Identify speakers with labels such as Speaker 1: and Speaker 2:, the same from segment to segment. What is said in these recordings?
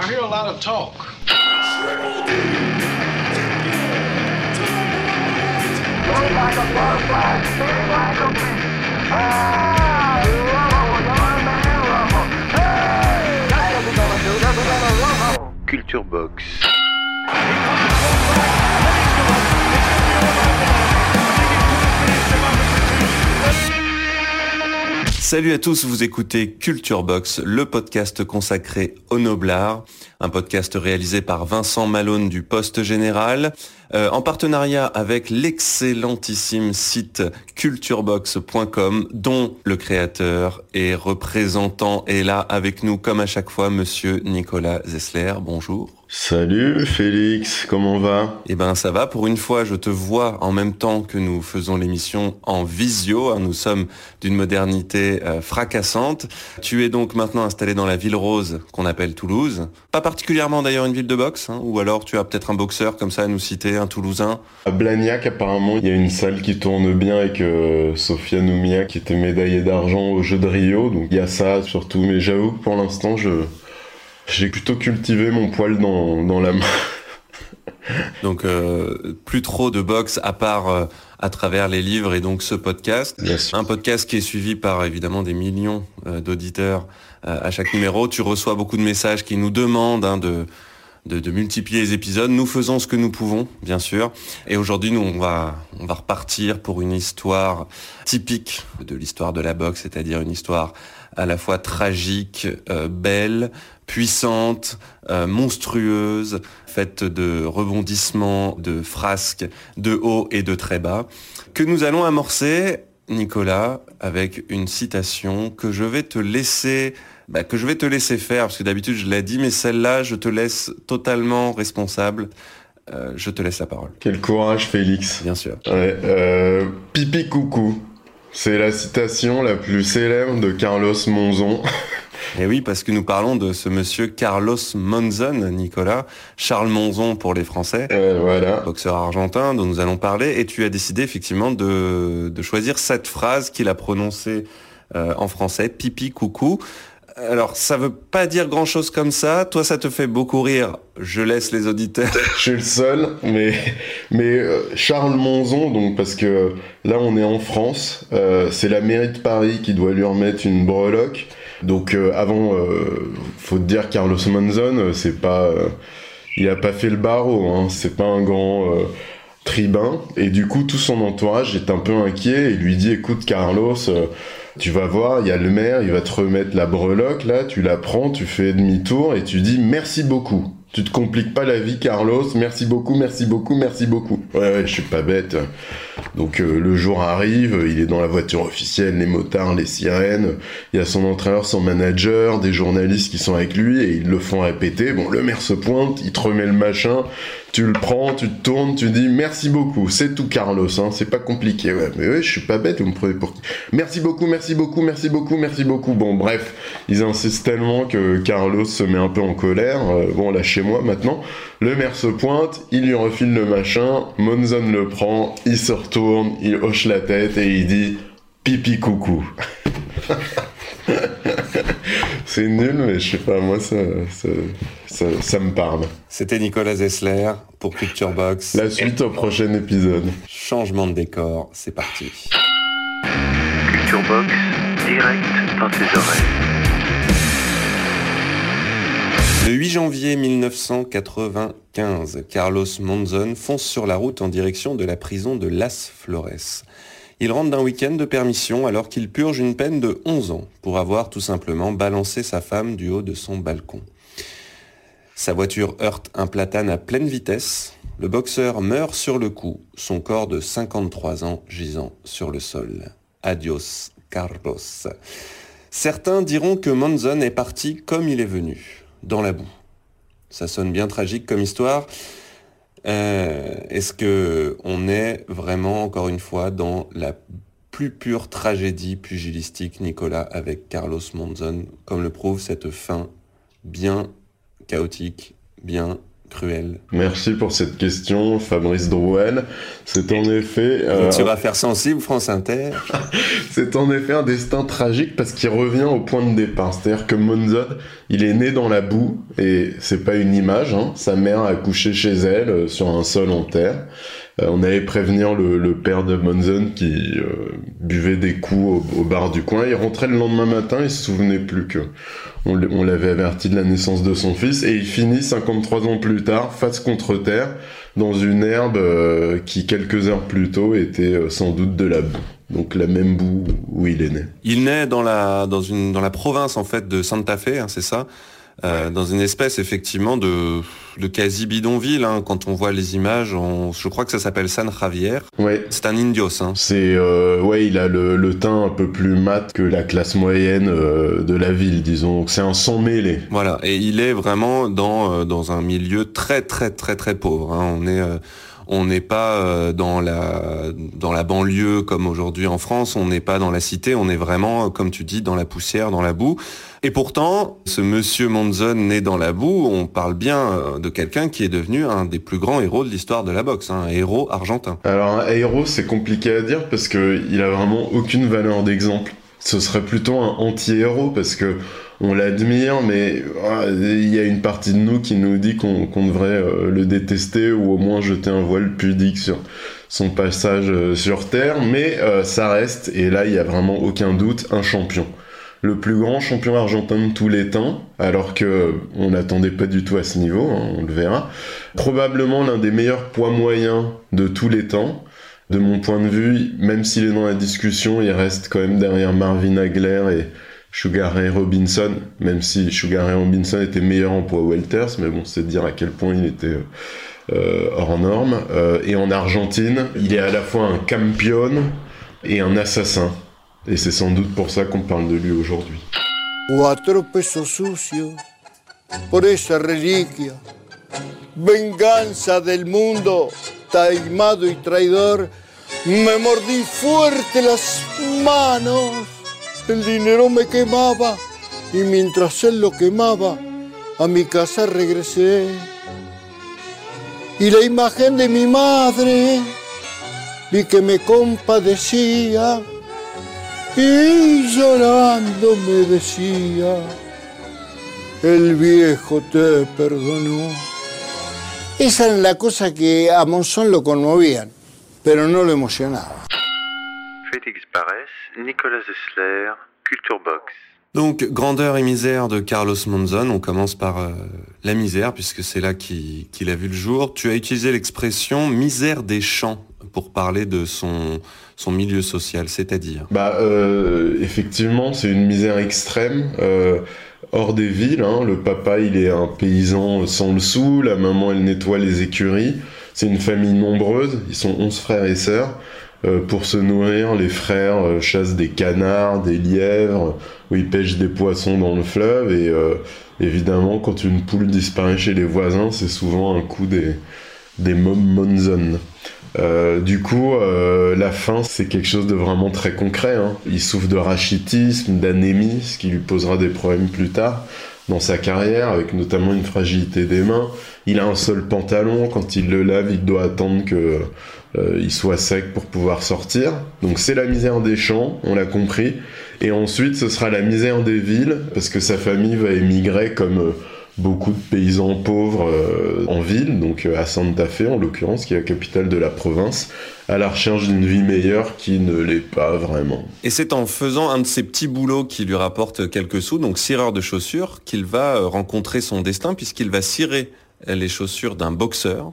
Speaker 1: I hear a lot of talk.
Speaker 2: Culture Box.
Speaker 3: Salut à tous, vous écoutez Culture Box, le podcast consacré au noblard, un podcast réalisé par Vincent Malone du Poste Général, euh, en partenariat avec l'excellentissime site culturebox.com, dont le créateur et représentant est là avec nous comme à chaque fois, monsieur Nicolas Zessler. Bonjour.
Speaker 4: Salut Félix, comment va?
Speaker 3: Eh ben ça va, pour une fois je te vois en même temps que nous faisons l'émission en visio, hein. nous sommes d'une modernité euh, fracassante. Tu es donc maintenant installé dans la ville rose qu'on appelle Toulouse, pas particulièrement d'ailleurs une ville de boxe, hein, ou alors tu as peut-être un boxeur comme ça à nous citer, un Toulousain
Speaker 4: À Blagnac apparemment il y a une salle qui tourne bien avec Sofia Noumia qui était médaillée d'argent au jeu de Rio, donc il y a ça surtout, mais j'avoue que pour l'instant je... J'ai plutôt cultivé mon poil dans, dans la main.
Speaker 3: Donc euh, plus trop de boxe à part euh, à travers les livres et donc ce podcast. Un podcast qui est suivi par évidemment des millions euh, d'auditeurs à chaque numéro. Tu reçois beaucoup de messages qui nous demandent hein, de, de, de multiplier les épisodes. Nous faisons ce que nous pouvons, bien sûr. Et aujourd'hui, nous, on va, on va repartir pour une histoire typique de l'histoire de la boxe, c'est-à-dire une histoire à la fois tragique, euh, belle, puissante, euh, monstrueuse, faite de rebondissements, de frasques, de haut et de très bas, que nous allons amorcer, Nicolas, avec une citation que je vais te laisser, bah, que je vais te laisser faire, parce que d'habitude je l'ai dit, mais celle-là, je te laisse totalement responsable. Euh, je te laisse la parole.
Speaker 4: Quel courage Félix.
Speaker 3: Bien sûr.
Speaker 4: Ouais, euh, pipi coucou. C'est la citation la plus célèbre de Carlos Monzon.
Speaker 3: Et oui, parce que nous parlons de ce monsieur Carlos Monzon, Nicolas, Charles Monzon pour les Français,
Speaker 4: Euh, voilà.
Speaker 3: boxeur argentin dont nous allons parler, et tu as décidé effectivement de, de choisir cette phrase qu'il a prononcée euh, en français, pipi coucou. Alors, ça veut pas dire grand chose comme ça. Toi, ça te fait beaucoup rire. Je laisse les auditeurs.
Speaker 4: Je suis le seul, mais, mais euh, Charles Monzon, donc parce que là on est en France, euh, c'est la mairie de Paris qui doit lui remettre une breloque. Donc euh, avant, euh, faut te dire Carlos Monzon, euh, c'est pas, euh, il a pas fait le barreau, hein, c'est pas un grand tribun. Et du coup, tout son entourage est un peu inquiet et lui dit, écoute Carlos. Tu vas voir, il y a le maire, il va te remettre la breloque, là, tu la prends, tu fais demi-tour et tu dis merci beaucoup. Tu te compliques pas la vie, Carlos. Merci beaucoup, merci beaucoup, merci beaucoup. Ouais, ouais, je suis pas bête. Donc euh, le jour arrive, il est dans la voiture officielle, les motards, les sirènes. Il y a son entraîneur, son manager, des journalistes qui sont avec lui et ils le font répéter. Bon, le maire se pointe, il te remet le machin. Tu le prends, tu te tournes, tu dis merci beaucoup. C'est tout, Carlos. Hein, c'est pas compliqué. Ouais, mais je suis pas bête. Vous me prenez pour qui? Merci beaucoup, merci beaucoup, merci beaucoup, merci beaucoup. Bon, bref, ils insistent tellement que Carlos se met un peu en colère. Euh, bon, là, chez moi maintenant, le maire se pointe, il lui refile le machin, Monzon le prend, il se retourne, il hoche la tête et il dit pipi coucou. C'est nul, mais je sais pas, moi, ça, ça, ça, ça me parle.
Speaker 3: C'était Nicolas Zessler pour Culture Box.
Speaker 4: La suite au prochain épisode.
Speaker 3: Changement de décor, c'est parti.
Speaker 2: Culture Box, direct dans tes oreilles.
Speaker 3: Le 8 janvier 1995, Carlos Monzon fonce sur la route en direction de la prison de Las Flores. Il rentre d'un week-end de permission alors qu'il purge une peine de 11 ans pour avoir tout simplement balancé sa femme du haut de son balcon. Sa voiture heurte un platane à pleine vitesse. Le boxeur meurt sur le coup, son corps de 53 ans gisant sur le sol. Adios, Carlos. Certains diront que Monzon est parti comme il est venu, dans la boue. Ça sonne bien tragique comme histoire. Euh, Est-ce que on est vraiment, encore une fois, dans la plus pure tragédie pugilistique, Nicolas, avec Carlos Monzon, comme le prouve cette fin bien chaotique, bien
Speaker 4: Merci pour cette question, Fabrice Drouel. C'est en effet...
Speaker 3: euh, tu vas faire sensible, France Inter
Speaker 4: C'est en effet un destin tragique parce qu'il revient au point de départ. C'est-à-dire que Monzon, il est né dans la boue, et c'est pas une image, hein. sa mère a couché chez elle, euh, sur un sol en terre. Euh, on allait prévenir le, père de Monzon qui euh, buvait des coups au, bar du coin. Il rentrait le lendemain matin, il se souvenait plus que on, l'avait averti de la naissance de son fils, et il finit 53 ans plus tard, face contre terre, dans une herbe euh, qui quelques heures plus tôt était sans doute de la boue. Donc la même boue où il est né.
Speaker 3: Il naît dans la province en fait de Santa Fe, hein, c'est ça? Euh. Dans une espèce effectivement de, de quasi bidonville. Hein. Quand on voit les images, on, je crois que ça s'appelle San Javier.
Speaker 4: Ouais.
Speaker 3: C'est un indios. Hein.
Speaker 4: C'est euh, ouais, il a le, le, teint un peu plus mat que la classe moyenne euh, de la ville, disons. C'est un sang mêlé.
Speaker 3: Voilà, et il est vraiment dans euh, dans un milieu très très très très pauvre. Hein. On est euh, on n'est pas euh, dans la dans la banlieue comme aujourd'hui en France, on n'est pas dans la cité, on est vraiment comme tu dis dans la poussière, dans la boue. Et pourtant, ce monsieur Monzon né dans la boue, on parle bien euh, de quelqu'un qui est devenu un des plus grands héros de l'histoire de la boxe, hein, un héros argentin.
Speaker 4: Alors un héros, c'est compliqué à dire parce que il a vraiment aucune valeur d'exemple. Ce serait plutôt un anti-héros parce que on l'admire, mais ah, il y a une partie de nous qui nous dit qu'on qu devrait euh, le détester ou au moins jeter un voile pudique sur son passage euh, sur Terre. Mais euh, ça reste, et là il y a vraiment aucun doute, un champion le plus grand champion argentin de tous les temps, alors que on n'attendait pas du tout à ce niveau, hein, on le verra. Probablement l'un des meilleurs poids moyens de tous les temps. De mon point de vue, même s'il est dans la discussion, il reste quand même derrière Marvin Hagler et Sugar Ray Robinson, même si Sugar Ray Robinson était meilleur en poids welters, mais bon, c'est dire à quel point il était euh, hors norme. Euh, et en Argentine, il est à la fois un campion et un assassin. Et c'est sans doute pour ça qu'on parle de lui aujourd'hui.
Speaker 5: Venganza del mundo, taimado y traidor. Me mordí fuerte las manos. El dinero me quemaba y mientras él lo quemaba, a mi casa regresé. Y la imagen de mi madre vi que me compadecía y llorando me decía, el viejo te perdonó. Esa era la cosa que a Monzón lo conmovían, pero no lo emocionaba.
Speaker 2: Félix Barès, Nicolas Zessler, Culture Box.
Speaker 3: Donc, grandeur et misère de Carlos Monzon. On commence par euh, la misère, puisque c'est là qu'il qu a vu le jour. Tu as utilisé l'expression misère des champs pour parler de son, son milieu social, c'est-à-dire?
Speaker 4: Bah, euh, effectivement, c'est une misère extrême. Euh, hors des villes, hein. le papa il est un paysan sans le sou, la maman elle nettoie les écuries. C'est une famille nombreuse, ils sont 11 frères et sœurs. Euh, pour se nourrir, les frères euh, chassent des canards, des lièvres, ou ils pêchent des poissons dans le fleuve. Et euh, évidemment, quand une poule disparaît chez les voisins, c'est souvent un coup des, des Monzon. Euh, du coup, euh, la faim, c'est quelque chose de vraiment très concret. Hein. Il souffre de rachitisme, d'anémie, ce qui lui posera des problèmes plus tard dans sa carrière, avec notamment une fragilité des mains. Il a un seul pantalon, quand il le lave, il doit attendre que euh, soit sec pour pouvoir sortir. Donc c'est la misère des champs, on l'a compris. Et ensuite, ce sera la misère des villes, parce que sa famille va émigrer comme beaucoup de paysans pauvres euh, en ville, donc euh, à Santa Fe en l'occurrence, qui est la capitale de la province, à la recherche d'une vie meilleure qui ne l'est pas vraiment.
Speaker 3: Et c'est en faisant un de ces petits boulots qui lui rapporte quelques sous, donc cireur de chaussures, qu'il va rencontrer son destin, puisqu'il va cirer les chaussures d'un boxeur.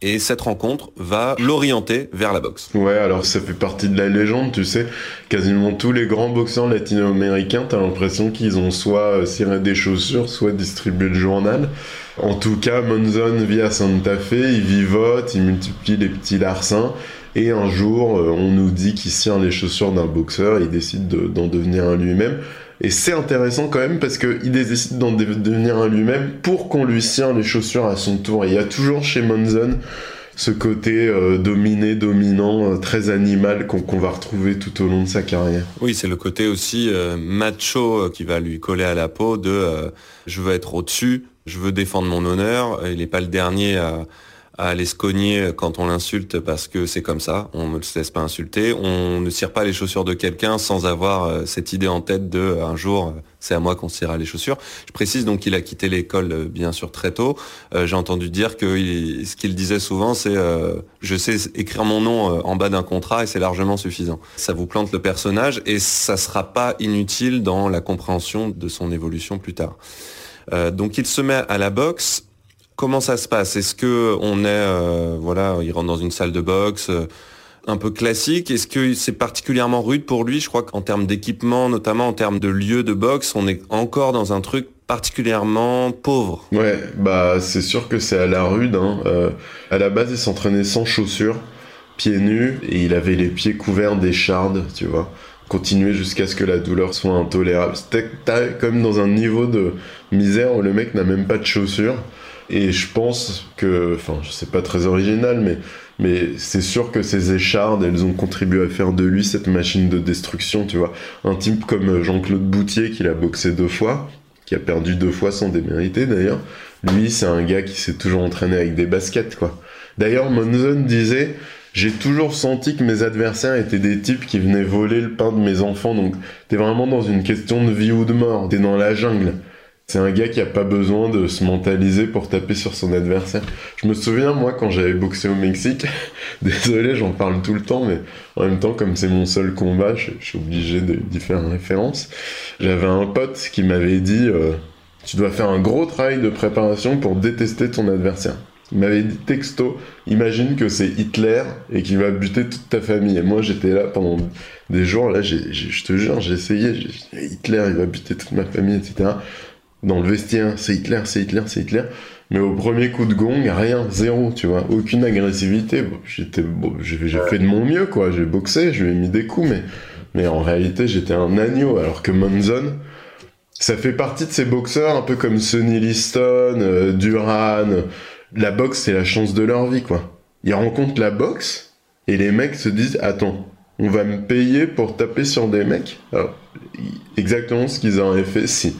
Speaker 3: Et cette rencontre va l'orienter vers la boxe.
Speaker 4: Ouais, alors ça fait partie de la légende, tu sais. Quasiment tous les grands boxeurs latino-américains, t'as l'impression qu'ils ont soit ciré des chaussures, soit distribué le journal. En tout cas, Monzon vit à Santa Fe, il vivote, il multiplie les petits larcins. Et un jour, on nous dit qu'il cire les chaussures d'un boxeur il décide d'en de, devenir un lui-même. Et c'est intéressant quand même parce qu'il décide d'en devenir un lui-même pour qu'on lui tire les chaussures à son tour. Il y a toujours chez Monzon ce côté euh, dominé, dominant, euh, très animal qu'on va retrouver tout au long de sa carrière.
Speaker 3: Oui, c'est le côté aussi euh, macho qui va lui coller à la peau de je veux être au-dessus, je veux défendre mon honneur. Il n'est pas le dernier à à aller se cogner quand on l'insulte parce que c'est comme ça, on ne se laisse pas insulter, on ne tire pas les chaussures de quelqu'un sans avoir euh, cette idée en tête de un jour euh, c'est à moi qu'on tirera les chaussures. Je précise donc qu'il a quitté l'école euh, bien sûr très tôt. J'ai entendu dire que ce qu'il disait souvent c'est je sais écrire mon nom en bas d'un contrat et c'est largement suffisant. Ça vous plante le personnage et ça sera pas inutile dans la compréhension de son évolution plus tard. donc il se met à la boxe Comment ça se passe? Est-ce que on est, euh, voilà, il rentre dans une salle de boxe euh, un peu classique? Est-ce que c'est particulièrement rude pour lui? Je crois qu'en termes d'équipement, notamment en termes de lieu de boxe, on est encore dans un truc particulièrement pauvre.
Speaker 4: Ouais, bah c'est sûr que c'est à la rude. Hein. Euh, à la base, il s'entraînait sans chaussures, pieds nus, et il avait les pieds couverts d'échardes, tu vois continuer jusqu'à ce que la douleur soit intolérable. C'était comme dans un niveau de misère où le mec n'a même pas de chaussures. Et je pense que, enfin, sais pas très original, mais, mais c'est sûr que ces échardes, elles ont contribué à faire de lui cette machine de destruction, tu vois. Un type comme Jean-Claude Boutier, qui l'a boxé deux fois, qui a perdu deux fois sans démériter d'ailleurs, lui, c'est un gars qui s'est toujours entraîné avec des baskets, quoi. D'ailleurs, Monzon disait, j'ai toujours senti que mes adversaires étaient des types qui venaient voler le pain de mes enfants, donc t'es vraiment dans une question de vie ou de mort, t'es dans la jungle. C'est un gars qui a pas besoin de se mentaliser pour taper sur son adversaire. Je me souviens, moi, quand j'avais boxé au Mexique, désolé, j'en parle tout le temps, mais en même temps, comme c'est mon seul combat, je, suis obligé d'y faire une référence. J'avais un pote qui m'avait dit, euh, tu dois faire un gros travail de préparation pour détester ton adversaire. Il m'avait dit texto, imagine que c'est Hitler et qu'il va buter toute ta famille. Et moi j'étais là pendant des jours, là je te jure, j'ai essayé, Hitler il va buter toute ma famille, etc dans le vestiaire, c'est Hitler, c'est Hitler, c'est Hitler. Mais au premier coup de gong, rien, zéro, tu vois, aucune agressivité. j'étais, j'ai fait de mon mieux, quoi. J'ai boxé, je lui ai mis des coups, mais, mais en réalité, j'étais un agneau. Alors que Monzon, ça fait partie de ces boxeurs un peu comme Sonny Liston, euh, Duran. La boxe, c'est la chance de leur vie, quoi. Ils rencontrent la boxe et les mecs se disent, attends, on va me payer pour taper sur des mecs? Exactement ce qu'ils auraient fait si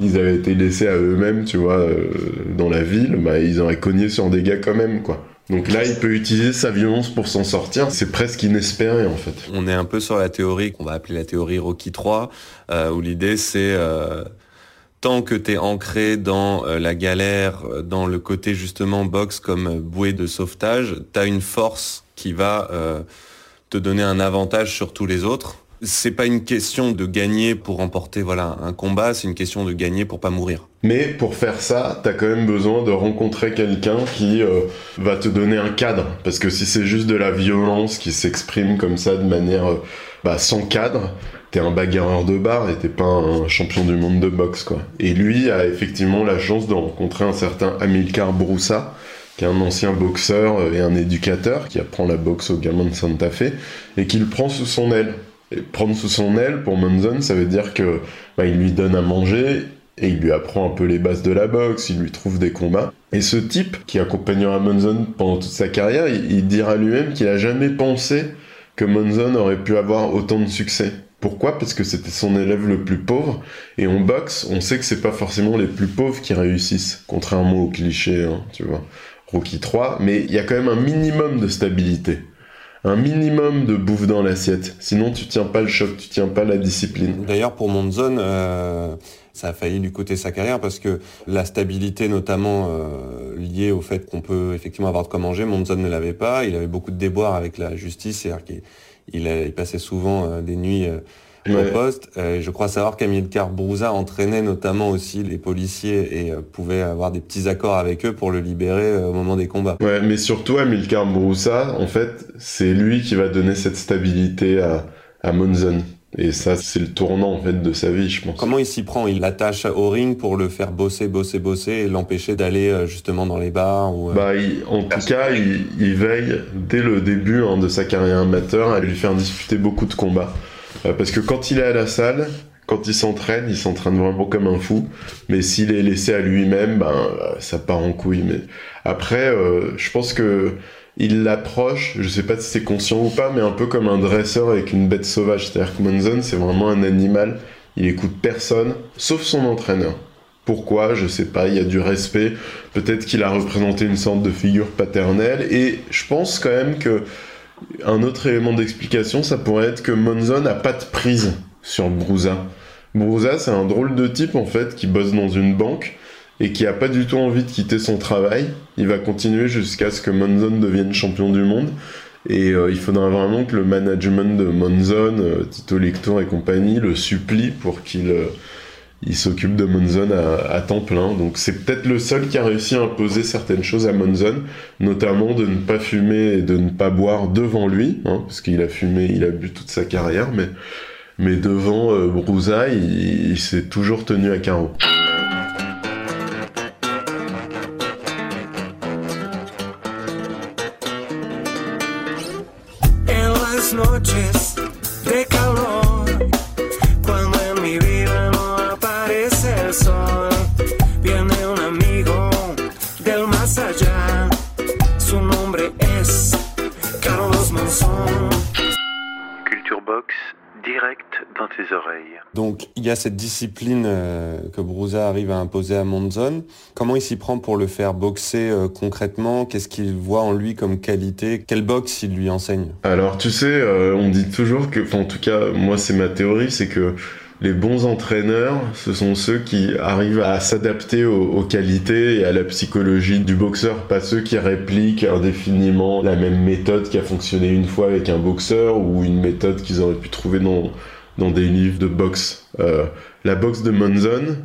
Speaker 4: ils avaient été laissés à eux-mêmes, tu vois, euh, dans la ville, bah, ils auraient cogné sur des gars quand même, quoi. Donc là, il peut utiliser sa violence pour s'en sortir. C'est presque inespéré, en fait.
Speaker 3: On est un peu sur la théorie qu'on va appeler la théorie Rocky 3, euh, où l'idée, c'est euh, tant que tu es ancré dans la galère, dans le côté justement boxe comme bouée de sauvetage, tu as une force qui va te donner un avantage sur tous les autres c'est pas une question de gagner pour remporter voilà un combat, c'est une question de gagner pour pas mourir.
Speaker 4: Mais pour faire ça, t'as quand même besoin de rencontrer quelqu'un qui euh, va te donner un cadre. Parce que si c'est juste de la violence qui s'exprime comme ça de manière euh, bah, sans cadre, t'es un bagarreur de bar et t'es pas un champion du monde de boxe quoi. Et lui a effectivement la chance de rencontrer un certain Amilcar Broussa, qui est un ancien boxeur et un éducateur qui apprend la boxe au gamin de Santa Fe et qui le prend sous son aile. Prendre sous son aile, pour Monzon, ça veut dire que bah, il lui donne à manger et il lui apprend un peu les bases de la boxe, il lui trouve des combats. Et ce type qui accompagnera Monzon pendant toute sa carrière, il, dira lui-même qu'il a jamais pensé que Monzon aurait pu avoir autant de succès. Pourquoi? Parce que c'était son élève le plus pauvre. Et en boxe, on sait que c'est pas forcément les plus pauvres qui réussissent, contrairement au cliché, hein, tu vois. Rocky 3, mais il y a quand même un minimum de stabilité un minimum de bouffe dans l'assiette. Sinon, tu tiens pas le choc, tu tiens pas la discipline.
Speaker 3: D'ailleurs, pour Monzon, euh, ça a failli lui coûter sa carrière parce que la stabilité, notamment euh, liée au fait qu'on peut effectivement avoir de quoi manger, Monzon ne l'avait pas. Il avait beaucoup de déboires avec la justice, c'est-à-dire qu'il il, passait souvent euh, des nuits poste. Euh, je crois savoir qu'Amilcar Brouza entraînait notamment aussi les policiers et euh, pouvait avoir des petits accords avec eux pour le libérer euh, au moment des combats.
Speaker 4: Ouais, mais surtout Amilcar Brouza, en fait, c'est lui qui va donner cette stabilité à, à Monzon. Et ça, c'est le tournant en fait de sa vie, je pense.
Speaker 3: Comment il s'y prend? Il l'attache au ring pour le faire bosser, bosser, bosser et l'empêcher d'aller justement dans les bars ou,
Speaker 4: Bah, en tout cas, il, veille dès le début hein, de sa carrière amateur à lui faire disputer beaucoup de combats. Euh, parce que quand il est à la salle, Quand il s'entraîne, il s'entraîne vraiment comme un fou. Mais s'il est laissé à lui-même, ben, ça part en couille. Mais après, euh, je pense que il l'approche, je sais pas si c'est conscient ou pas, mais un peu comme un dresseur avec une bête sauvage. C'est-à-dire que Monzon, c'est vraiment un animal. Il écoute personne, sauf son entraîneur. Pourquoi? Je sais pas, il y a du respect. Peut-être qu'il a représenté une sorte de figure paternelle. Et je pense quand même que un autre élément d'explication, ça pourrait être que Monzon n'a pas de prise sur Brusa. Brusa, c'est un drôle de type en fait qui bosse dans une banque et qui a pas du tout envie de quitter son travail. Il va continuer jusqu'à ce que Monzon devienne champion du monde. Et euh, il faudra vraiment que le management de Monzon, euh, Tito Lector et compagnie, le supplie pour qu'il euh, il s'occupe de Monzon à, temps plein. Donc c'est peut-être le seul qui a réussi à imposer certaines choses à Monzon, notamment de ne pas fumer et de ne pas boire devant lui, hein, parce qu'il a fumé, il a bu toute sa carrière, mais, mais devant euh, il s'est toujours tenu à carreau.
Speaker 3: Il y a cette discipline euh, que Brusa arrive à imposer à Monzon. Comment il s'y prend pour le faire boxer euh, concrètement? Qu'est-ce qu'il voit en lui comme qualité? Quel boxe il lui enseigne?
Speaker 4: Alors tu sais, euh, on dit toujours que, enfin en tout cas moi c'est ma théorie, c'est que les bons entraîneurs, ce sont ceux qui arrivent à s'adapter aux qualités et à la psychologie du boxeur, pas ceux qui répliquent indéfiniment la même méthode qui a fonctionné une fois avec un boxeur ou une méthode qu'ils auraient pu trouver dans, dans des livres de boxe. Euh, la boxe de Monzon,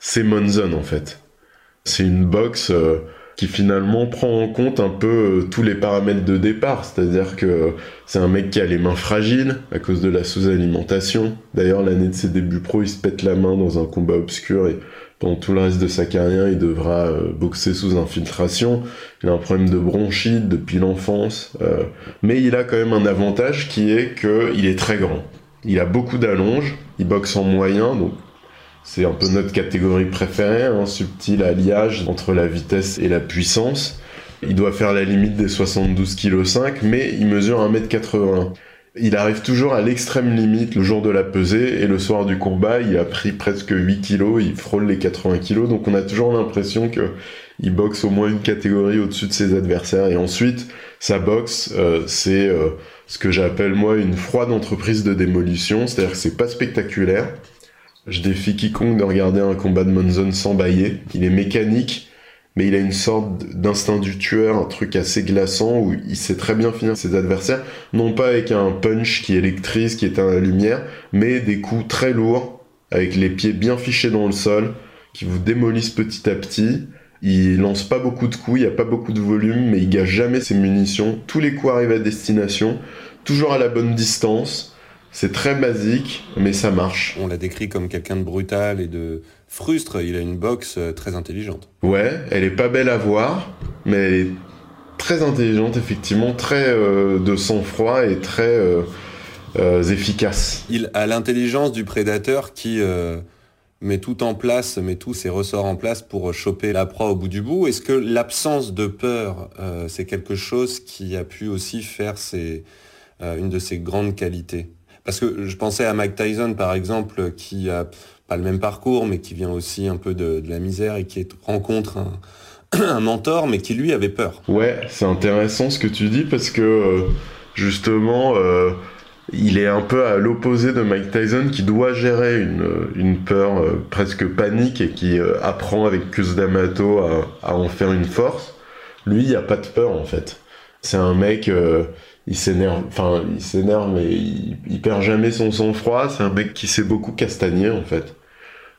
Speaker 4: c'est Monzon en fait. C'est une boxe euh, qui finalement prend en compte un peu euh, tous les paramètres de départ, c'est-à-dire que c'est un mec qui a les mains fragiles à cause de la sous-alimentation. D'ailleurs, l'année de ses débuts pro, il se pète la main dans un combat obscur et pendant tout le reste de sa carrière, il devra boxer sous infiltration. Il a un problème de bronchite depuis l'enfance, mais il a quand même un avantage qui est qu'il est très grand. Il a beaucoup d'allonges, il boxe en moyen, donc c'est un peu notre catégorie préférée, un subtil alliage entre la vitesse et la puissance. Il doit faire la limite des 72 kg 5, mais il mesure 1m81. Il arrive toujours à l'extrême limite le jour de la pesée et le soir du combat, il a pris presque 8 kg, il frôle les 80 kg, donc on a toujours l'impression que il boxe au moins une catégorie au-dessus de ses adversaires. Et ensuite, sa boxe, euh, c'est euh, ce que j'appelle moi une froide entreprise de démolition, c'est-à-dire que c'est pas spectaculaire, je défie quiconque de regarder un combat de Monzon sans bailler. Il est mécanique, mais il a une sorte d'instinct du tueur, un truc assez glaçant où il sait très bien finir ses adversaires, non pas avec un punch qui électrise, qui éteint la lumière, mais des coups très lourds, avec les pieds bien fichés dans le sol, qui vous démolissent petit à petit. Il lance pas beaucoup de coups, il y a pas beaucoup de volume, mais il gâche jamais ses munitions. Tous les coups arrivent à destination, toujours à la bonne distance. C'est très basique, mais ça marche.
Speaker 3: On l'a décrit comme quelqu'un de brutal et de frustre. Il a une boxe euh, très intelligente.
Speaker 4: Ouais, elle est pas belle à voir, mais elle est très intelligente, effectivement, très euh, de sang-froid et très euh, euh, efficace.
Speaker 3: Il a l'intelligence du prédateur qui met tout en place, met tous ses ressorts en place pour choper la proie au bout du bout. Est-ce que l'absence de peur, euh, c'est quelque chose qui a pu aussi faire euh, une de ses grandes qualités? Parce que je pensais à Mike Tyson, par exemple, qui a pas le même parcours, mais qui vient aussi un peu de, la misère et qui rencontre un, mentor, mais qui lui avait peur.
Speaker 4: Ouais, c'est intéressant ce que tu dis parce que euh, justement, il est un peu à l'opposé de Mike Tyson qui doit gérer une, une peur euh, presque panique et qui euh, apprend avec Cus D'Amato à, à en faire une force. Lui, il n'y a pas de peur en fait. C'est un mec, euh, il s'énerve, enfin, il s'énerve, mais il, il perd jamais son sang-froid. C'est un mec qui sait beaucoup castagner en fait.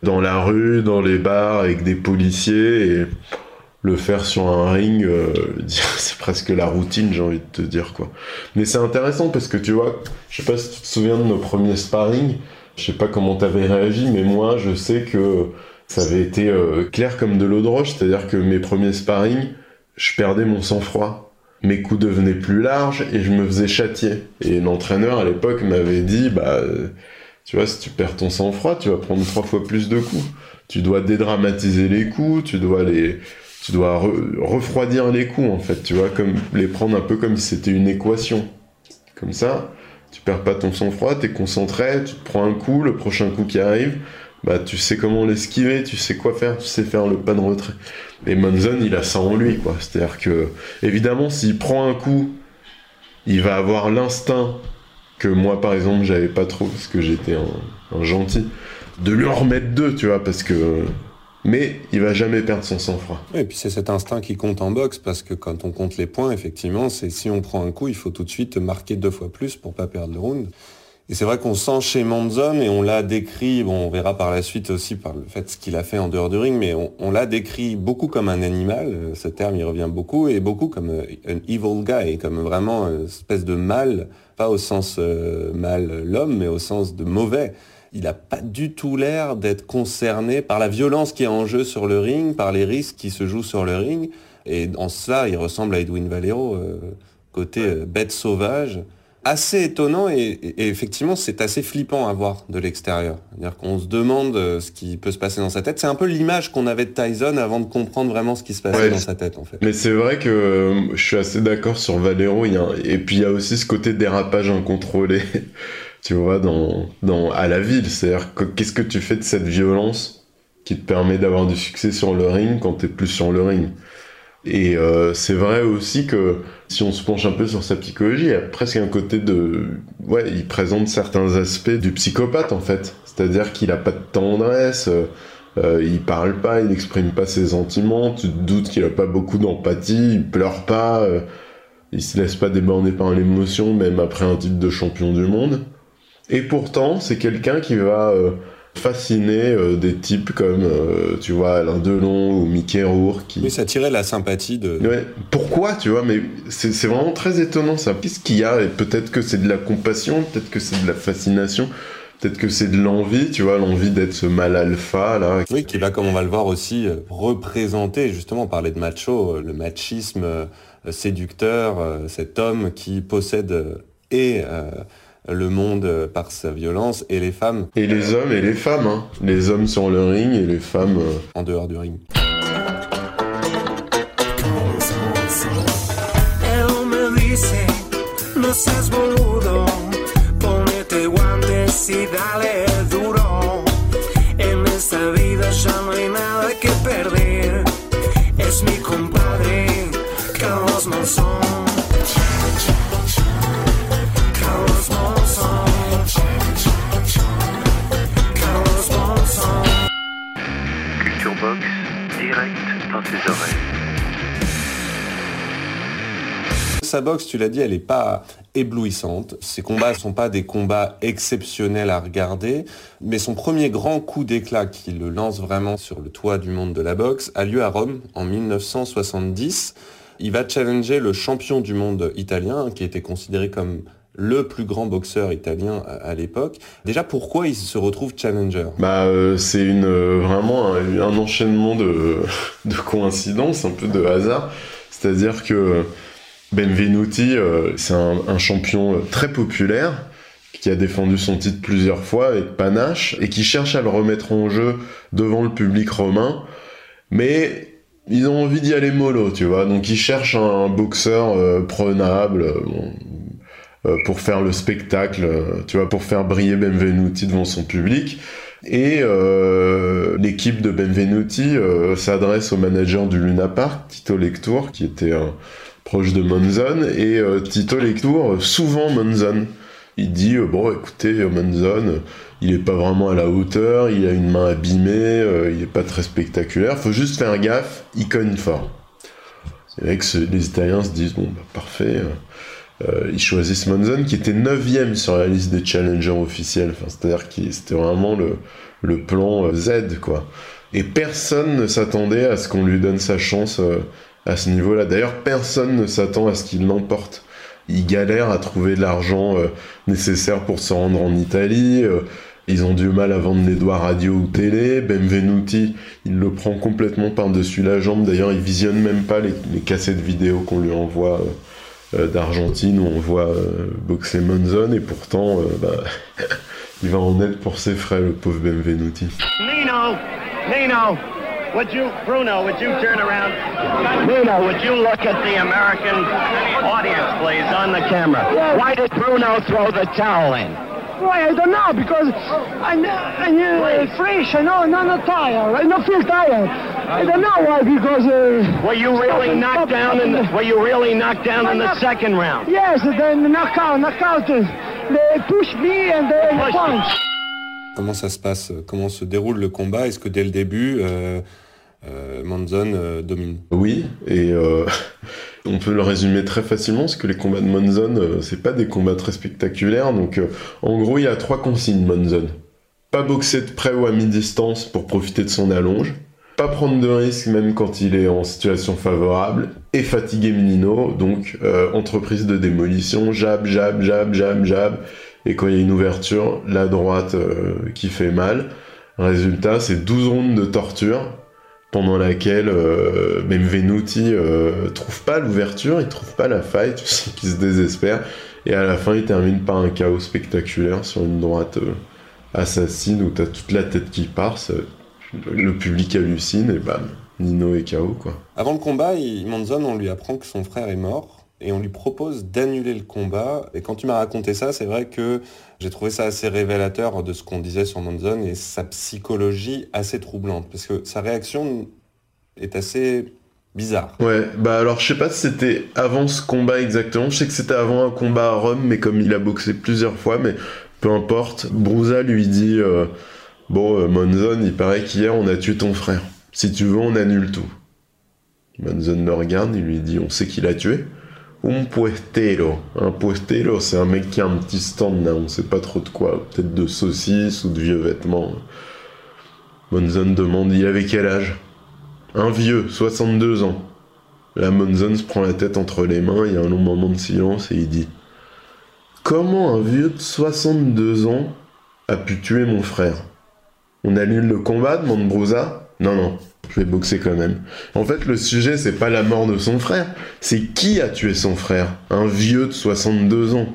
Speaker 4: Dans la rue, dans les bars, avec des policiers et le faire sur un ring, euh, c'est presque la routine, j'ai envie de te dire quoi. Mais c'est intéressant parce que tu vois, je sais pas si tu te souviens de nos premiers sparring, je sais pas comment t'avais réagi, mais moi je sais que ça avait été euh, clair comme de l'eau de roche, c'est-à-dire que mes premiers sparring, je perdais mon sang-froid. Mes coups devenaient plus larges et je me faisais châtier. Et l'entraîneur à l'époque m'avait dit, bah, Tu vois, si tu perds ton sang-froid, tu vas prendre trois fois plus de coups. Tu dois dédramatiser les coups, tu dois les, tu dois re- refroidir les coups en fait. Tu vois, comme les prendre un peu comme si c'était une équation. Comme ça, tu perds pas ton sang-froid, t'es concentré, tu prends un coup, le prochain coup qui arrive, bah tu sais comment l'esquiver, tu sais quoi faire, tu sais faire le pas de retrait. Et Monzon, il a ça en lui, quoi. C'est-à-dire que, évidemment, s'il prend un coup, il va avoir l'instinct que moi, par exemple, j'avais pas trop, parce que j'étais un gentil, de lui en remettre deux, tu vois, parce que. Mais il va jamais perdre son sang-froid.
Speaker 3: Et puis c'est cet instinct qui compte en boxe parce que quand on compte les points, effectivement, c'est si on prend un coup, il faut tout de suite marquer deux fois plus pour pas perdre le round. Et c'est vrai qu'on sent chez Manzon et on l'a décrit, bon, on verra par la suite aussi par le fait ce qu'il a fait en dehors du ring, mais on, l'a décrit beaucoup comme un animal, euh, ce terme il revient beaucoup, et beaucoup comme euh, un evil guy, comme vraiment une espèce de mal, pas au sens euh, mal l'homme, mais au sens de mauvais. Il a pas du tout l'air d'être concerné par la violence qui est en jeu sur le ring, par les risques qui se jouent sur le ring, et en cela il ressemble à Edwin Valero, euh, côté euh, bête sauvage assez étonnant et, effectivement c'est assez flippant à voir de l'extérieur. C'est-à-dire qu'on se demande euh, ce qui peut se passer dans sa tête. C'est un peu l'image qu'on avait de Tyson avant de comprendre vraiment ce qui se passait
Speaker 4: Ouais.
Speaker 3: dans sa tête en fait.
Speaker 4: Mais c'est vrai que je suis assez d'accord sur Valero. A Et puis il y a aussi ce côté dérapage incontrôlé, tu vois, dans, dans, à la ville. C'est-à-dire que- qu'est-ce que tu fais de cette violence qui te permet d'avoir du succès sur le ring quand t'es plus sur le ring? Et euh, c'est vrai aussi que si on se penche un peu sur sa psychologie, il y a presque un côté de... Ouais, il présente certains aspects du psychopathe en fait. C'est-à-dire qu'il a pas de tendresse. euh, euh, il parle pas, il n'exprime pas ses sentiments, tu te doutes qu'il a pas beaucoup d'empathie, il pleure pas, euh, il se laisse pas déborder par l'émotion, même après un titre de champion du monde. Et pourtant, c'est quelqu'un qui va euh, fasciner euh, des types comme, euh, tu vois, Alain Delon ou Mickey Rourke, qui...
Speaker 3: Oui, ça tirait la sympathie de.
Speaker 4: Ouais. Pourquoi, tu vois, mais c'est vraiment très étonnant ça. Qu'est-ce qu'il y a? Et peut-être que c'est de la compassion, peut-être que c'est de la fascination, peut-être que c'est de l'envie, tu vois, l'envie d'être ce mal alpha, là.
Speaker 3: Oui, qui va, comme on va le voir aussi, représenter, justement, parler de macho, le machisme séducteur, cet homme qui possède et euh, le monde euh, par sa violence et les femmes
Speaker 4: Et les hommes et les femmes, hein. Les hommes sur le ring et les femmes... euh,
Speaker 3: en dehors du ring. Sa boxe, tu l'as dit, elle n'est pas éblouissante. Ses combats ne sont pas des combats exceptionnels à regarder, mais son premier grand coup d'éclat qui le lance vraiment sur le toit du monde de la boxe a lieu à Rome en 1970. Il va challenger le champion du monde italien, qui était considéré comme le plus grand boxeur italien à, l'époque. Déjà, pourquoi il se retrouve challenger?
Speaker 4: Bah, euh, c'est euh, vraiment un, enchaînement de, de coïncidences, un peu de hasard. C'est-à-dire que Benvenuti, euh, c'est un, champion très populaire qui a défendu son titre plusieurs fois avec panache et qui cherche à le remettre en jeu devant le public romain. Mais ils ont envie d'y aller mollo, tu vois. Donc ils cherchent un boxeur prenable. Pour faire le spectacle, euh, tu vois, pour faire briller Benvenuti devant son public. Et euh, l'équipe de Benvenuti euh, s'adresse au manager du Luna Park, Tito Lectour, qui était euh, proche de Monzon. Et euh, Tito Lectour, euh, souvent Monzon. Il dit, euh, bon, écoutez, euh, Monzon, euh, il est pas vraiment à la hauteur, il a une main abîmée, euh, il est pas très spectaculaire, faut juste faire gaffe, il cogne fort. C'est vrai que les Italiens se disent, bon, bah, parfait. Euh, ils choisissent qui était 9ème sur la liste des challengers officiels. C'est-à-dire que c'était vraiment le, plan euh, Z, quoi. Et personne ne s'attendait à ce qu'on lui donne sa chance euh, à ce niveau-là. D'ailleurs, personne ne s'attend à ce qu'il l'emporte. Il galère à trouver de l'argent euh, nécessaire pour se rendre en Italie. ils ont du mal à vendre les doigts radio ou télé. Benvenuti, il le prend complètement par-dessus la jambe. D'ailleurs, il visionne même pas les cassettes vidéo qu'on lui envoie. Euh, d'Argentine où on voit euh, boxer Monzon et pourtant, euh, bah, il va en aide pour ses frais, le pauvre Benvenuti.
Speaker 6: Nino, Nino, would you, Bruno, would you turn around? Bruno, would you look at the American audience, please, on the camera? Why did Bruno throw the towel in?
Speaker 7: Why, I don't know, because I'm, I'm uh, fresh, I know, I'm not tired, I don't feel tired. I don't know why, because... Uh,
Speaker 6: Were you really knocked down in the, were you really knocked down in the second round?
Speaker 7: Yes, then knockout, knockout, uh, they push me and they punch.
Speaker 3: Comment ça se passe? Comment se déroule le combat? Est-ce que dès le début, euh, euh, Monzon euh, domine?
Speaker 4: Oui, et euh, on peut le résumer très facilement, parce que les combats de Monzon, euh, c'est pas des combats très spectaculaires. Donc, euh, en gros, il y a trois consignes Monzon. Pas boxer de près ou à mi-distance pour profiter de son allonge. Pas prendre de risques même quand il est en situation favorable. Et fatiguer Minino, donc euh, entreprise de démolition, jab, jab, jab, jab, jab. Et quand il y a une ouverture, la droite euh, qui fait mal. Résultat, c'est 12 rounds de torture pendant laquelle euh, Benvenuti euh, trouve pas l'ouverture, il trouve pas la faille, sais qu'il se désespère, et à la fin il termine par un chaos spectaculaire sur une droite assassine où t'as toute la tête qui part, le public hallucine et bam, Nino est KO quoi.
Speaker 3: Avant le combat, il- Monzon, on lui apprend que son frère est mort et on lui propose d'annuler le combat. Et quand tu m'as raconté ça, c'est vrai que j'ai trouvé ça assez révélateur de ce qu'on disait sur Monzon et sa psychologie assez troublante parce que sa réaction est assez bizarre.
Speaker 4: Ouais, bah alors je sais pas si c'était avant ce combat exactement, je sais que c'était avant un combat à Rome, mais comme il a boxé plusieurs fois, mais peu importe, Brusa lui dit euh, Bon, euh, Monzon, il paraît qu'hier on a tué ton frère. Si tu veux, on annule tout. Monzon le regarde, il lui dit On sait qui l'a tué Un puestero. Un puestero, c'est un mec qui a un petit stand là, on sait pas trop de quoi, peut-être de saucisses ou de vieux vêtements. Monzon demande Il avait quel âge? Un vieux, 62 ans. La Monzon se prend la tête entre les mains, il y a un long moment de silence et il dit Comment un vieux de 62 ans a pu tuer mon frère? On annule le combat demande Brusa Non, non, je vais boxer quand même. En fait, le sujet, c'est pas la mort de son frère, c'est qui a tué son frère? Un vieux de 62 ans.